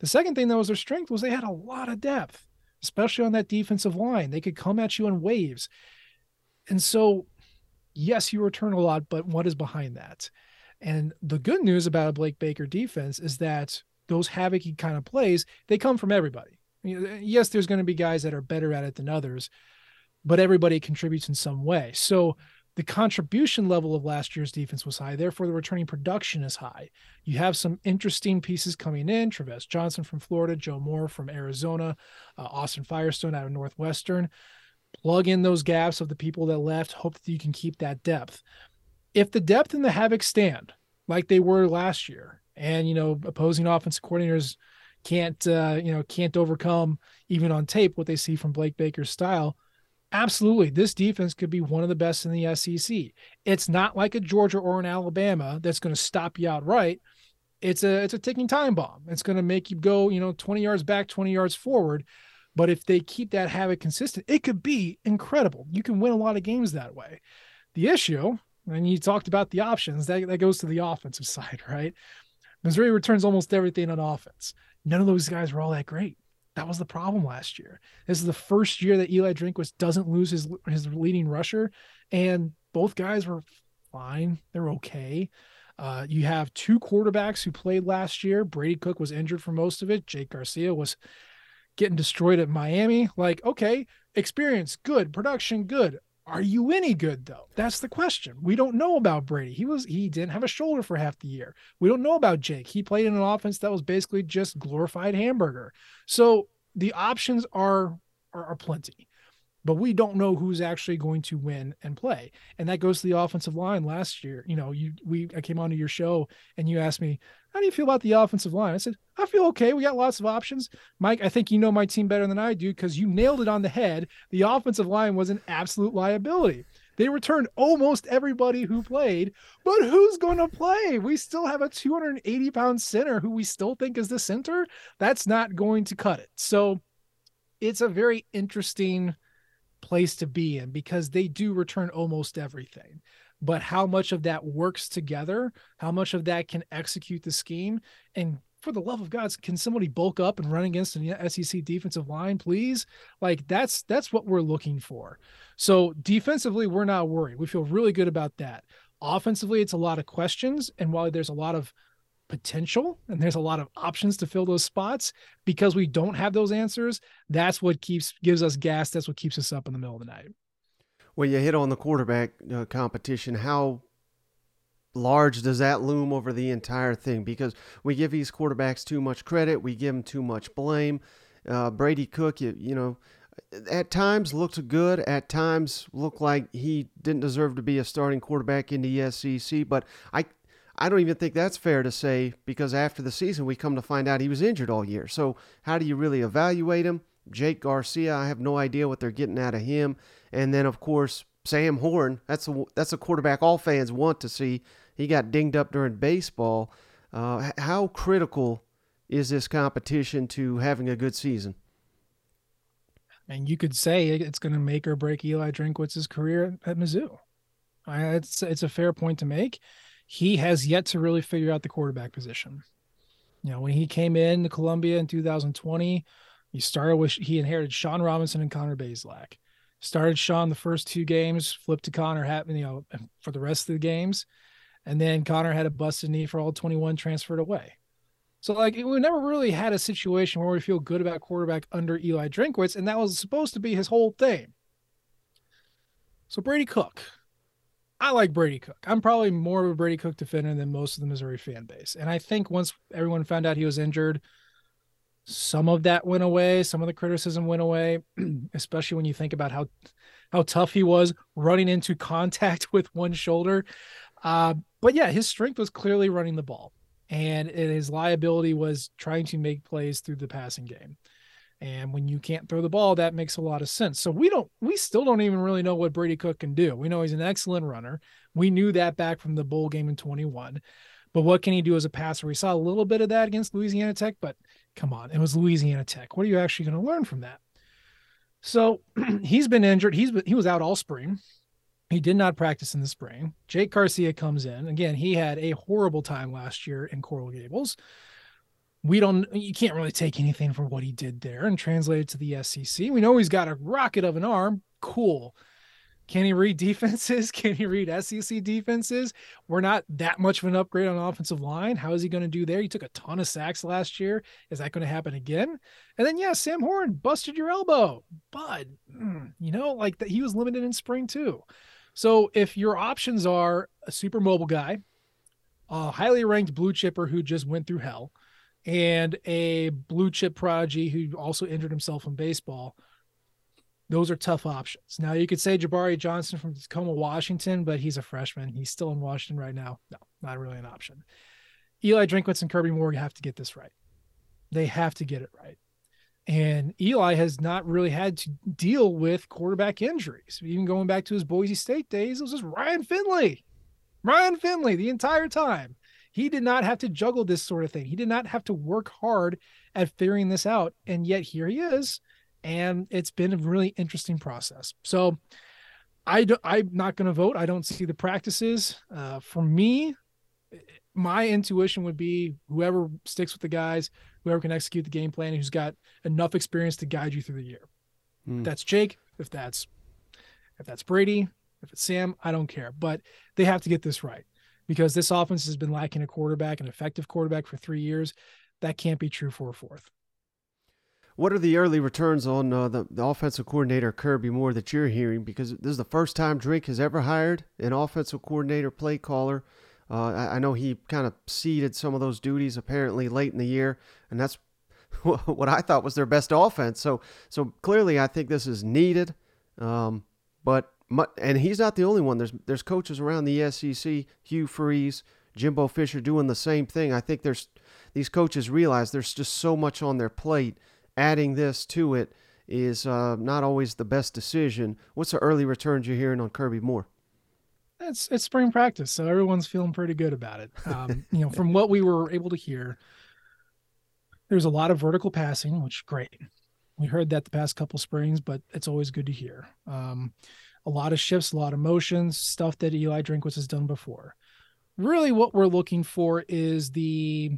Speaker 10: The second thing that was their strength was they had a lot of depth, especially on that defensive line. They could come at you in waves. And so, yes, you return a lot, but what is behind that? And the good news about a Blake Baker defense is that those havocy kind of plays, they come from everybody. yes, there's going to be guys that are better at it than others, but everybody contributes in some way. So the contribution level of last year's defense was high. Therefore, the returning production is high. You have some interesting pieces coming in Travis Johnson from Florida, Joe Moore from Arizona, uh, Austin Firestone out of Northwestern. Plug in those gaps of the people that left. Hope that you can keep that depth. If the depth and the havoc stand like they were last year, and you know opposing offensive coordinators can't uh, you know can't overcome even on tape what they see from Blake Baker's style, absolutely this defense could be one of the best in the SEC. It's not like a Georgia or an Alabama that's going to stop you outright. It's a it's a ticking time bomb. It's going to make you go, you know, 20 yards back, 20 yards forward. But if they keep that habit consistent, it could be incredible. You can win a lot of games that way. The issue, and you talked about the options, that, that goes to the offensive side, right? Missouri returns almost everything on offense. None of those guys were all that great. That was the problem last year. This is the first year that Eli Drinkwitz doesn't lose his his leading rusher, and both guys were fine. They're okay. Uh, you have two quarterbacks who played last year. Brady Cook was injured for most of it. Jake Garcia was getting destroyed at Miami. Like, okay, experience good, production good. Are you any good though? That's the question. We don't know about Brady. He was he didn't have a shoulder for half the year. We don't know about Jake. He played in an offense that was basically just glorified hamburger. So the options are are, are plenty but we don't know who's actually going to win and play. And that goes to the offensive line last year. You know, you we I came onto your show and you asked me, how do you feel about the offensive line? I said, I feel okay. We got lots of options. Mike, I think you know my team better than I do because you nailed it on the head. The offensive line was an absolute liability. They returned almost everybody who played, but who's going to play? We still have a 280 pound center who we still think is the center. That's not going to cut it. So it's a very interesting place to be in because they do return almost everything. but how much of that works together, how much of that can execute the scheme, and for the love of God, can somebody bulk up and run against an SEC defensive line, please? Like that's that's what we're looking for. So defensively, we're not worried. We feel really good about that. Offensively, it's a lot of questions, and while there's a lot of potential and there's a lot of options to fill those spots. Because we don't have those answers that's what keeps gives us gas that's what keeps us up in the middle of the night.
Speaker 1: Well you hit on the quarterback uh, competition. How large does that loom over the entire thing? Because we give these quarterbacks too much credit we give them too much blame. Uh, brady cook you, you know at times looked good at times looked like he didn't deserve to be a starting quarterback in the sec but i I don't even think that's fair to say because after the season, we come to find out he was injured all year. So, how do you really evaluate him? Jake Garcia, I have no idea what they're getting out of him. And then, of course, Sam Horn. That's a that's a quarterback all fans want to see. He got dinged up during baseball. Uh, how critical is this competition to having a good season?
Speaker 10: And you could say it's going to make or break Eli Drinkwitz's career at Mizzou. It's it's a fair point to make he has yet to really figure out the quarterback position. You know, when he came in to Columbia in 2020, he started with he inherited Shawn Robinson and Connor Bazelak. Started Sean the first two games, flipped to Connor, happened, you know, for the rest of the games, and then Connor had a busted knee for all 21, transferred away. So like we never really had a situation where we feel good about quarterback under Eli Drinkwitz, and that was supposed to be his whole thing. So Brady Cook, I like Brady Cook. I'm probably more of a Brady Cook defender than most of the Missouri fan base. And I think once everyone found out he was injured, some of that went away, some of the criticism went away, especially when you think about how how tough he was running into contact with one shoulder. Uh, but yeah, his strength was clearly running the ball, and his liability was trying to make plays through the passing game. And when you can't throw the ball, that makes a lot of sense. So we don't, we still don't even really know what Brady Cook can do. We know he's an excellent runner. We knew that back from the bowl game in 21. But what can he do as a passer? We saw a little bit of that against Louisiana Tech, but come on, it was Louisiana Tech. What are you actually going to learn from that? So he's been injured. He's been, he was out all spring. He did not practice in the spring. Jake Garcia comes in. Again, he had a horrible time last year in Coral Gables we don't you can't really take anything from what he did there and translate it to the SEC. We know he's got a rocket of an arm. Cool. Can he read defenses? Can he read SEC defenses? We're not that much of an upgrade on offensive line. How is he going to do there? He took a ton of sacks last year. Is that going to happen again? And then, yeah, Sam Horn busted your elbow, but mm, you know, like that he was limited in spring too. So if your options are a super mobile guy, a highly ranked blue chipper who just went through hell, and a blue chip prodigy who also injured himself in baseball. Those are tough options. Now you could say Jabari Johnson from Tacoma, Washington, but he's a freshman. He's still in Washington right now. No, not really an option. Eli Drinkwitz and Kirby Moore have to get this right. They have to get it right. And Eli has not really had to deal with quarterback injuries. Even going back to his Boise State days, it was just Ryan Finley. Ryan Finley the entire time. He did not have to juggle this sort of thing. He did not have to work hard at figuring this out. And yet here he is. And it's been a really interesting process. So I do, I'm not going to vote. I don't see the practices. Uh, for me, my intuition would be whoever sticks with the guys, whoever can execute the game plan, who's got enough experience to guide you through the year. Mm. that's Jake. If that's if that's Brady, if it's Sam, I don't care. But they have to get this right because this offense has been lacking a quarterback, an effective quarterback for three years. That can't be true for a fourth.
Speaker 1: What are the early returns on uh, the, the offensive coordinator Kirby Moore that you're hearing? Because this is the first time Drink has ever hired an offensive coordinator, play caller. Uh, I, I, know he kind of ceded some of those duties apparently late in the year, and that's what I thought was their best offense. So, so clearly, I think this is needed. Um, but and he's not the only one. There's there's coaches around the SEC, Hugh Freeze, Jimbo Fisher, doing the same thing. I think there's these coaches realize there's just so much on their plate. Adding this to it is uh, not always the best decision. What's the early returns you're hearing on Kirby Moore?
Speaker 10: It's it's spring practice, so everyone's feeling pretty good about it. Um, you know, from what we were able to hear, there's a lot of vertical passing, which great. We heard that the past couple springs, but it's always good to hear. Um, a lot of shifts, a lot of motions, stuff that Eli Drinkwitz has done before. Really, what we're looking for is the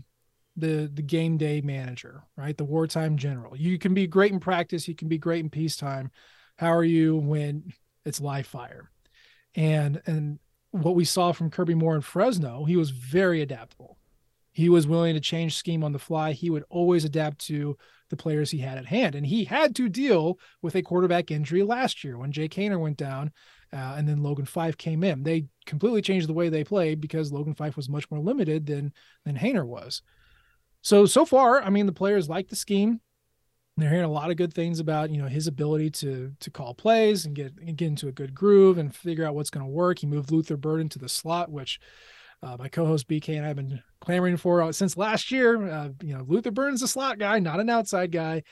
Speaker 10: the the game day manager, right? The wartime general. You can be great in practice, you can be great in peacetime. How are you when it's live fire? And and what we saw from Kirby Moore in Fresno, he was very adaptable. He was willing to change scheme on the fly. He would always adapt to the players he had at hand. And he had to deal with a quarterback injury last year when Jake Haener went down uh, and then Logan Fife came in. They completely changed the way they played because Logan Fife was much more limited than than Haener was. So so far, I mean, the players like the scheme. They're hearing a lot of good things about you know his ability to to call plays and get and get into a good groove and figure out what's going to work. He moved Luther Burden into the slot, which uh, my co-host BK and I have been clamoring for since last year. Uh, you know, Luther Burden's a slot guy, not an outside guy.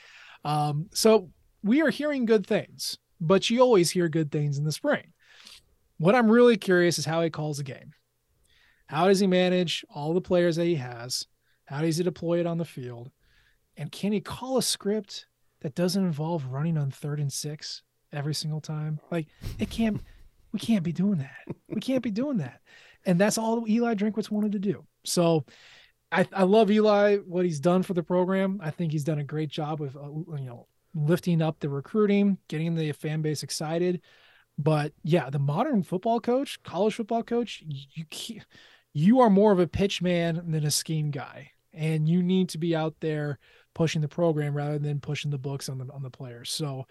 Speaker 10: Um, so we are hearing good things, but you always hear good things in the spring. What I'm really curious is how he calls a game. How does he manage all the players that he has? How does he deploy it on the field? And can he call a script that doesn't involve running on third and six every single time? Like it can't, we can't be doing that. We can't be doing that and that's all Eli Drinkwitz wanted to do. So I, I love Eli, what he's done for the program. I think he's done a great job with, uh, you know, lifting up the recruiting, getting the fan base excited. But yeah, the modern football coach, college football coach, you you are more of a pitch man than a scheme guy, and you need to be out there pushing the program rather than pushing the books on the on the players. So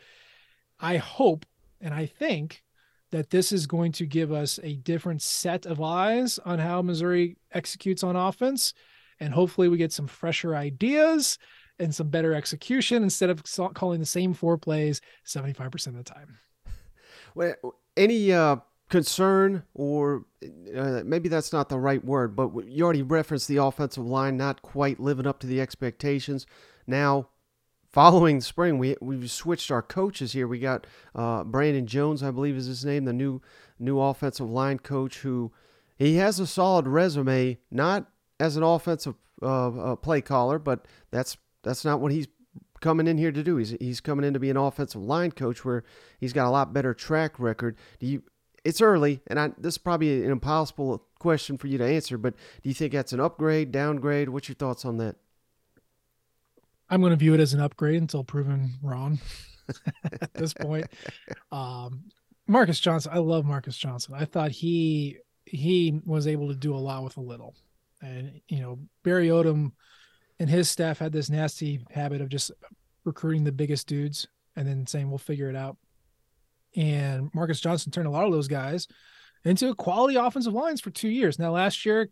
Speaker 10: I hope and I think that this is going to give us a different set of eyes on how Missouri executes on offense. And hopefully, we get some fresher ideas and some better execution instead of calling the same four plays 75% of the time.
Speaker 1: Well, any uh, concern, or uh, maybe that's not the right word, but you already referenced the offensive line not quite living up to the expectations. Now, following spring, we we've switched our coaches here. We got uh, Brandon Jones, I believe is his name, the new new offensive line coach. Who he has a solid resume, not as an offensive uh, uh, play caller, but that's that's not what he's coming in here to do. He's he's coming in to be an offensive line coach, where he's got a lot better track record. Do you? It's early, and I, this is probably an impossible question for you to answer. But do you think that's an upgrade, downgrade? What's your thoughts on that?
Speaker 10: I'm going to view it as an upgrade until proven wrong at this point. Um, Marcus Johnson, I love Marcus Johnson. I thought he he was able to do a lot with a little, and you know Barry Odom and his staff had this nasty habit of just recruiting the biggest dudes and then saying we'll figure it out. And Marcus Johnson turned a lot of those guys into quality offensive lines for two years. Now last year,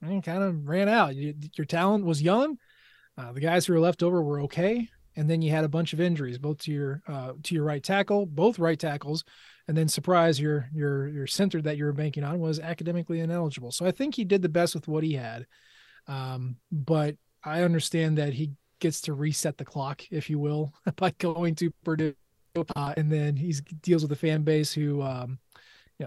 Speaker 10: kind of ran out. Your talent was young uh, the guys who were left over were okay, and then you had a bunch of injuries, both to your uh, to your right tackle, both right tackles, and then surprise your your your center that you were banking on was academically ineligible. So I think he did the best with what he had, um, but I understand that he gets to reset the clock, if you will, by going to Purdue, uh, and then he deals with a fan base who. Um,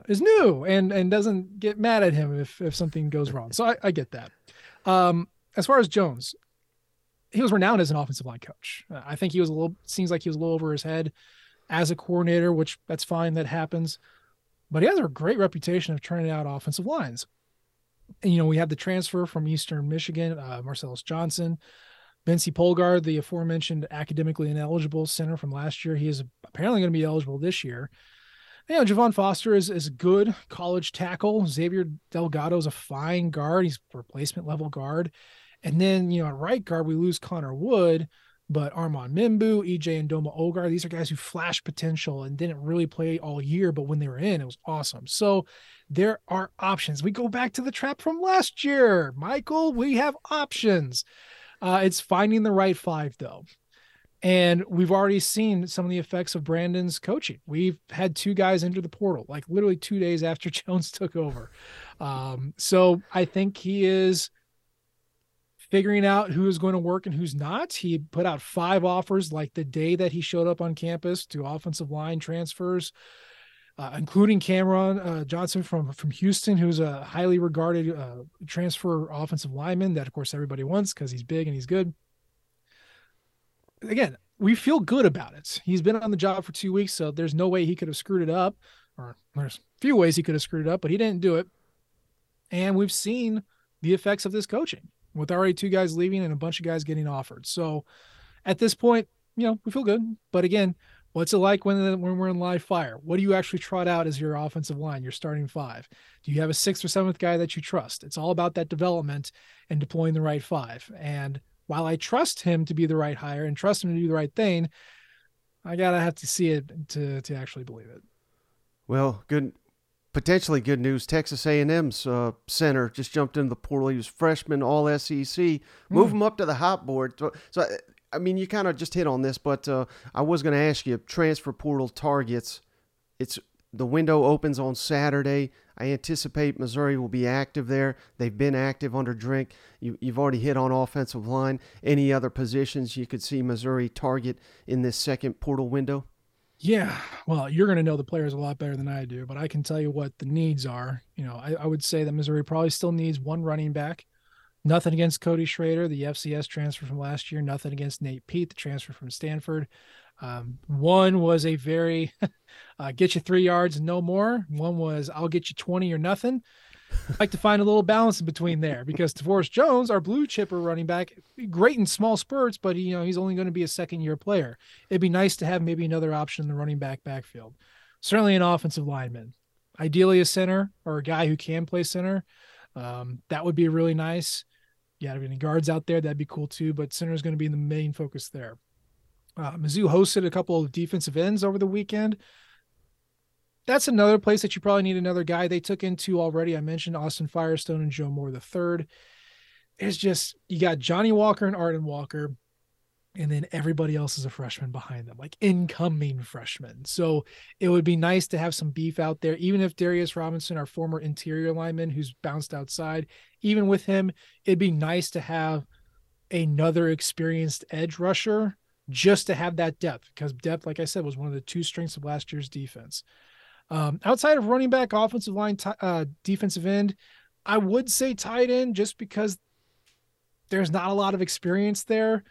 Speaker 10: is new and and doesn't get mad at him if if something goes wrong. So I, I get that. Um, as far as Jones, he was renowned as an offensive line coach. Uh, I think he was a little seems like he was a little over his head as a coordinator, which that's fine, that happens. But he has a great reputation of turning out offensive lines. And, you know, we have the transfer from Eastern Michigan, uh, Marcellus Johnson, Bence Polgar, the aforementioned academically ineligible center from last year. He is apparently going to be eligible this year. You know, Javon Foster is, is a good college tackle. Xavier Delgado is a fine guard. He's replacement level guard. And then, you know, at right guard, we lose Connor Wood, but Armand Membou, EJ Ndoma-Ogar, these are guys who flash potential and didn't really play all year, but when they were in, it was awesome. So there are options. We go back to the trap from last year. Michael, we have options. Uh, it's finding the right five, though. And we've already seen some of the effects of Brandon's coaching. We've had two guys enter the portal, like literally two days after Jones took over. Um, so I think he is figuring out who's going to work and who's not. He put out five offers like the day that he showed up on campus to offensive line transfers, uh, including Cameron uh, Johnson from from Houston, who's a highly regarded uh, transfer offensive lineman that, of course, everybody wants because he's big and he's good. Again, we feel good about it. He's been on the job for two weeks, so there's no way he could have screwed it up. or there's a few ways he could have screwed it up, but he didn't do it. And we've seen the effects of this coaching with already two guys leaving and a bunch of guys getting offered. So at this point, you know, we feel good. But again, what's it like when when we're in live fire? What do you actually trot out as your offensive line, your starting five? Do you have a sixth or seventh guy that you trust? It's all about that development and deploying the right five. And while I trust him to be the right hire and trust him to do the right thing, I gotta have to see it to to actually believe it.
Speaker 1: Well, good, potentially good news. Texas A&M's uh, center just jumped into the portal. He was freshman, all SEC. Move him up to the hot board. So, so I mean, you kind of just hit on this, but uh, I was going to ask you transfer portal targets. It's the window opens on Saturday. I anticipate Missouri will be active there. They've been active under Drink. You, you've already hit on offensive line. Any other positions you could see Missouri target in this second portal window?
Speaker 10: Yeah, well, you're going to know the players a lot better than I do, but I can tell you what the needs are. You know, I, I would say that Missouri probably still needs one running back. Nothing against Cody Schrader, the FCS transfer from last year. Nothing against Nate Peat, the transfer from Stanford. Um, one was a very uh, get you three yards and no more. One was I'll get you 20 or nothing. Like to find a little balance in between there because DeForest Jones, our blue chipper running back, great in small spurts, but you know he's only going to be a second year player. It'd be nice to have maybe another option in the running back backfield. Certainly an offensive lineman, ideally a center or a guy who can play center. Um, that would be really nice. Yeah, have any guards out there, that'd be cool too. But center is going to be the main focus there. Uh, Mizzou hosted a couple of defensive ends over the weekend. That's another place that you probably need another guy. They took into already. I mentioned Austin Firestone and Joe Moore the third. It's just you got Johnny Walker and Arden Walker, and then everybody else is a freshman behind them, like incoming freshmen. So it would be nice to have some beef out there, even if Darius Robinson, our former interior lineman who's bounced outside, even with him, it'd be nice to have another experienced edge rusher just to have that depth because depth, like I said, was one of the two strengths of last year's defense. Um, outside of running back, offensive line, t- uh, defensive end, I would say tight end just because there's not a lot of experience there.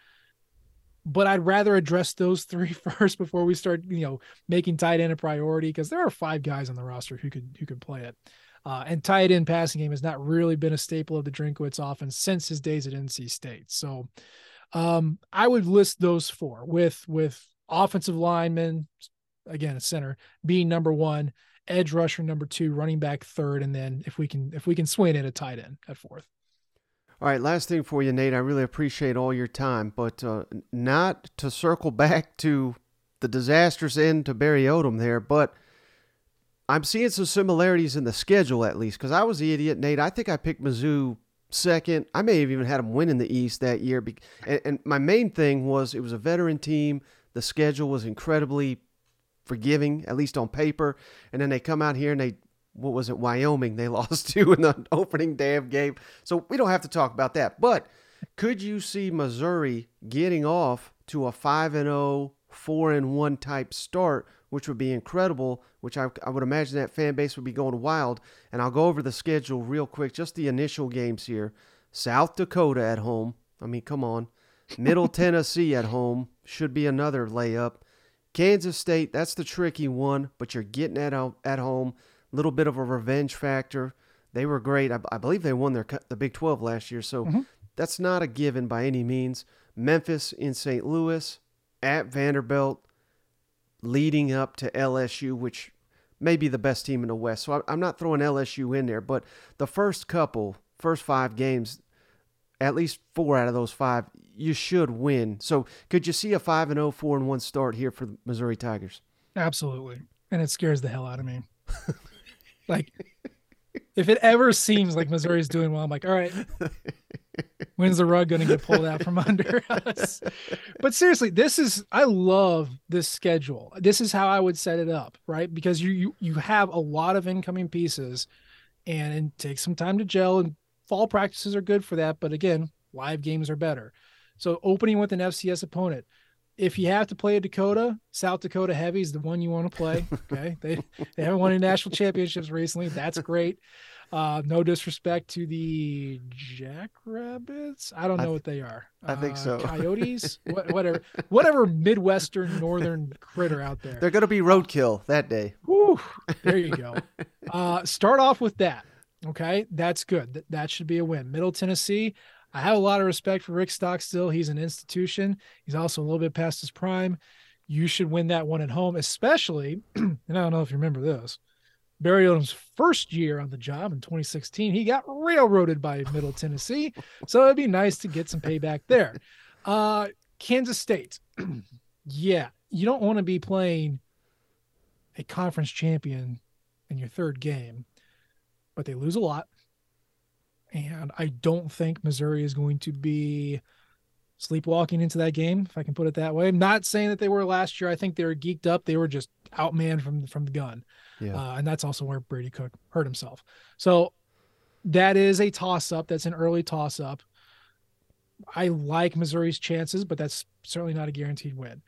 Speaker 10: But I'd rather address those three first before we start, you know, making tight end a priority because there are five guys on the roster who could who could play it. Uh, and tight end passing game has not really been a staple of the Drinkwitz offense since his days at NC State. So um, I would list those four with with offensive linemen, again, a center being number one, edge rusher number two, running back third, and then if we can if we can swing it, a tight end at fourth.
Speaker 1: All right, last thing for you, Nate. I really appreciate all your time, but uh, not to circle back to the disastrous end to Barry Odom there, but I'm seeing some similarities in the schedule at least because I was the idiot, Nate. I think I picked Mizzou second. I may have even had them win in the East that year. And, and my main thing was it was a veteran team. The schedule was incredibly forgiving, at least on paper. And then they come out here and they, what was it, Wyoming, they lost to in the opening day of game. So we don't have to talk about that. But could you see Missouri getting off to a 5 and 0, 4 and 1 type start, which would be incredible, which I, I would imagine that fan base would be going wild. And I'll go over the schedule real quick, just the initial games here. South Dakota at home. I mean, come on. Middle Tennessee at home should be another layup. Kansas State, that's the tricky one, but you're getting at at home. A little bit of a revenge factor. They were great. I, I believe they won their the Big 12 last year, so mm-hmm. that's not a given by any means. Memphis in St. Louis, at Vanderbilt, leading up to LSU, which may be the best team in the West. So I'm not throwing LSU in there, but the first couple, first five games, at least four out of those five, you should win. So could you see a 5 and 0, 4 and 1 start here for the Missouri Tigers?
Speaker 10: Absolutely. And it scares the hell out of me. like, if it ever seems like Missouri's doing well, I'm like, all right, When's the rug going to get pulled out from under us? But seriously, this is I love this schedule. This is how I would set it up, right? Because you you you have a lot of incoming pieces, and it takes some time to gel. And fall practices are good for that, but again, live games are better. So opening with an FCS opponent, if you have to play a Dakota, South Dakota Heavy is the one you want to play. Okay, they they haven't won any national championships recently. That's great. Uh, no disrespect to the Jackrabbits. I don't know
Speaker 1: I th-
Speaker 10: what they are.
Speaker 1: I think
Speaker 10: Uh,
Speaker 1: so.
Speaker 10: Coyotes, what, whatever, whatever Midwestern Northern critter out there.
Speaker 1: They're going to be roadkill that day.
Speaker 10: Whew, there you go. Uh, start off with that. Okay, that's good. Th- that should be a win. Middle Tennessee. I have a lot of respect for Rick Stockstill. He's an institution. He's also a little bit past his prime. You should win that one at home, especially. and I don't know if you remember this. Barry Odom's first year on the job in 2016, he got railroaded by Middle Tennessee. So it'd be nice to get some payback there. Uh, Kansas State. yeah, you don't want to be playing a conference champion in your third game, but they lose a lot. And I don't think Missouri is going to be sleepwalking into that game, if I can put it that way. I'm not saying that they were last year. I think they were geeked up. They were just outmanned from from the gun.
Speaker 1: Yeah.
Speaker 10: Uh, and that's also where Brady Cook hurt himself. So that is a toss up. That's an early toss up. I like Missouri's chances, but that's certainly not a guaranteed win.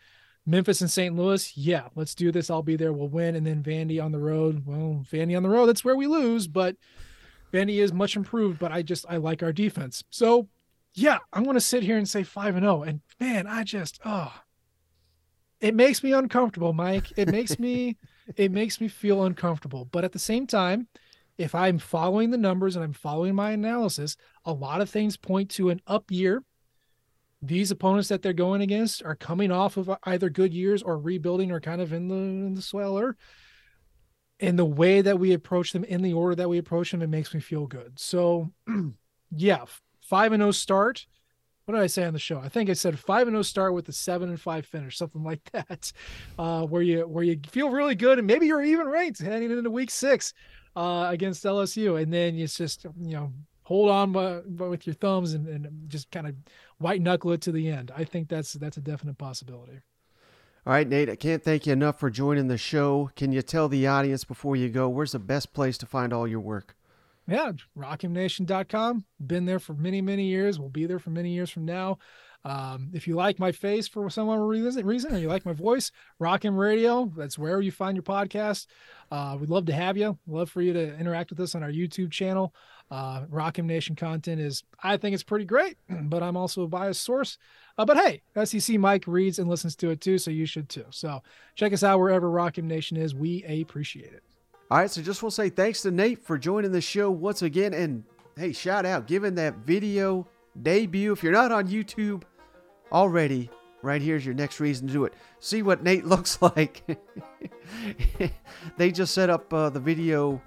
Speaker 10: Memphis and St. Louis, yeah, let's do this. I'll be there. We'll win. And then Vandy on the road. Well, Vandy on the road, that's where we lose, but Vandy is much improved, but I just I like our defense. So yeah, I'm gonna sit here and say five and oh. And man, I just oh it makes me uncomfortable, Mike. It makes me it makes me feel uncomfortable. But at the same time, if I'm following the numbers and I'm following my analysis, a lot of things point to an up year. These opponents that they're going against are coming off of either good years or rebuilding or kind of in the in the sweller. And the way that we approach them in the order that we approach them, it makes me feel good. So yeah, five and oh start. What did I say on the show? I think I said five and oh start with a seven and five finish, something like that. Uh, where you where you feel really good and maybe you're even ranked heading into week six uh, against LSU, and then it's just you know hold on by, by with your thumbs and, and just kind of white knuckle it to the end. I think that's that's a definite possibility.
Speaker 1: All right, Nate, I can't thank you enough for joining the show. Can you tell the audience before you go where's the best place to find all your work?
Speaker 10: Yeah, rockmnation.com. Been there for many, many years. We'll be there for many years from now. Um, if you like my face for some reason, reason, or you like my voice, Rock M Radio, that's where you find your podcast. Uh, we'd love to have you. Love for you to interact with us on our YouTube channel. Uh, Rock M Nation content is, I think it's pretty great, but I'm also a biased source. Uh, but hey, SEC Mike reads and listens to it too, so you should too. So check us out wherever Rock M Nation is. We appreciate it.
Speaker 1: All right, so just want to say thanks to Nate for joining the show once again. And hey, shout out, giving that video debut. If you're not on YouTube already, right here's your next reason to do it. See what Nate looks like. they just set up uh, the video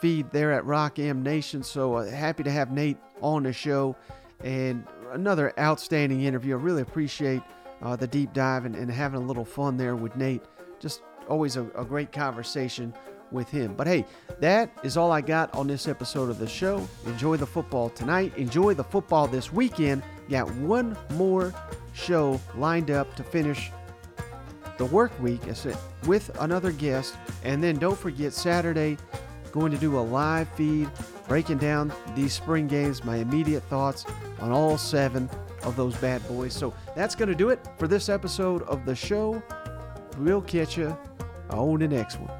Speaker 1: feed there at Rock M Nation. So uh, happy to have Nate on the show and another outstanding interview. I really appreciate uh, the deep dive and, and having a little fun there with Nate. Just always a, a great conversation with him. But hey, that is all I got on this episode of the show. Enjoy the football tonight. Enjoy the football this weekend. Got one more show lined up to finish the work week with another guest. And then don't forget Saturday, going to do a live feed breaking down these spring games, my immediate thoughts on all seven of those bad boys. So that's going to do it for this episode of the show. We'll catch you on the next one.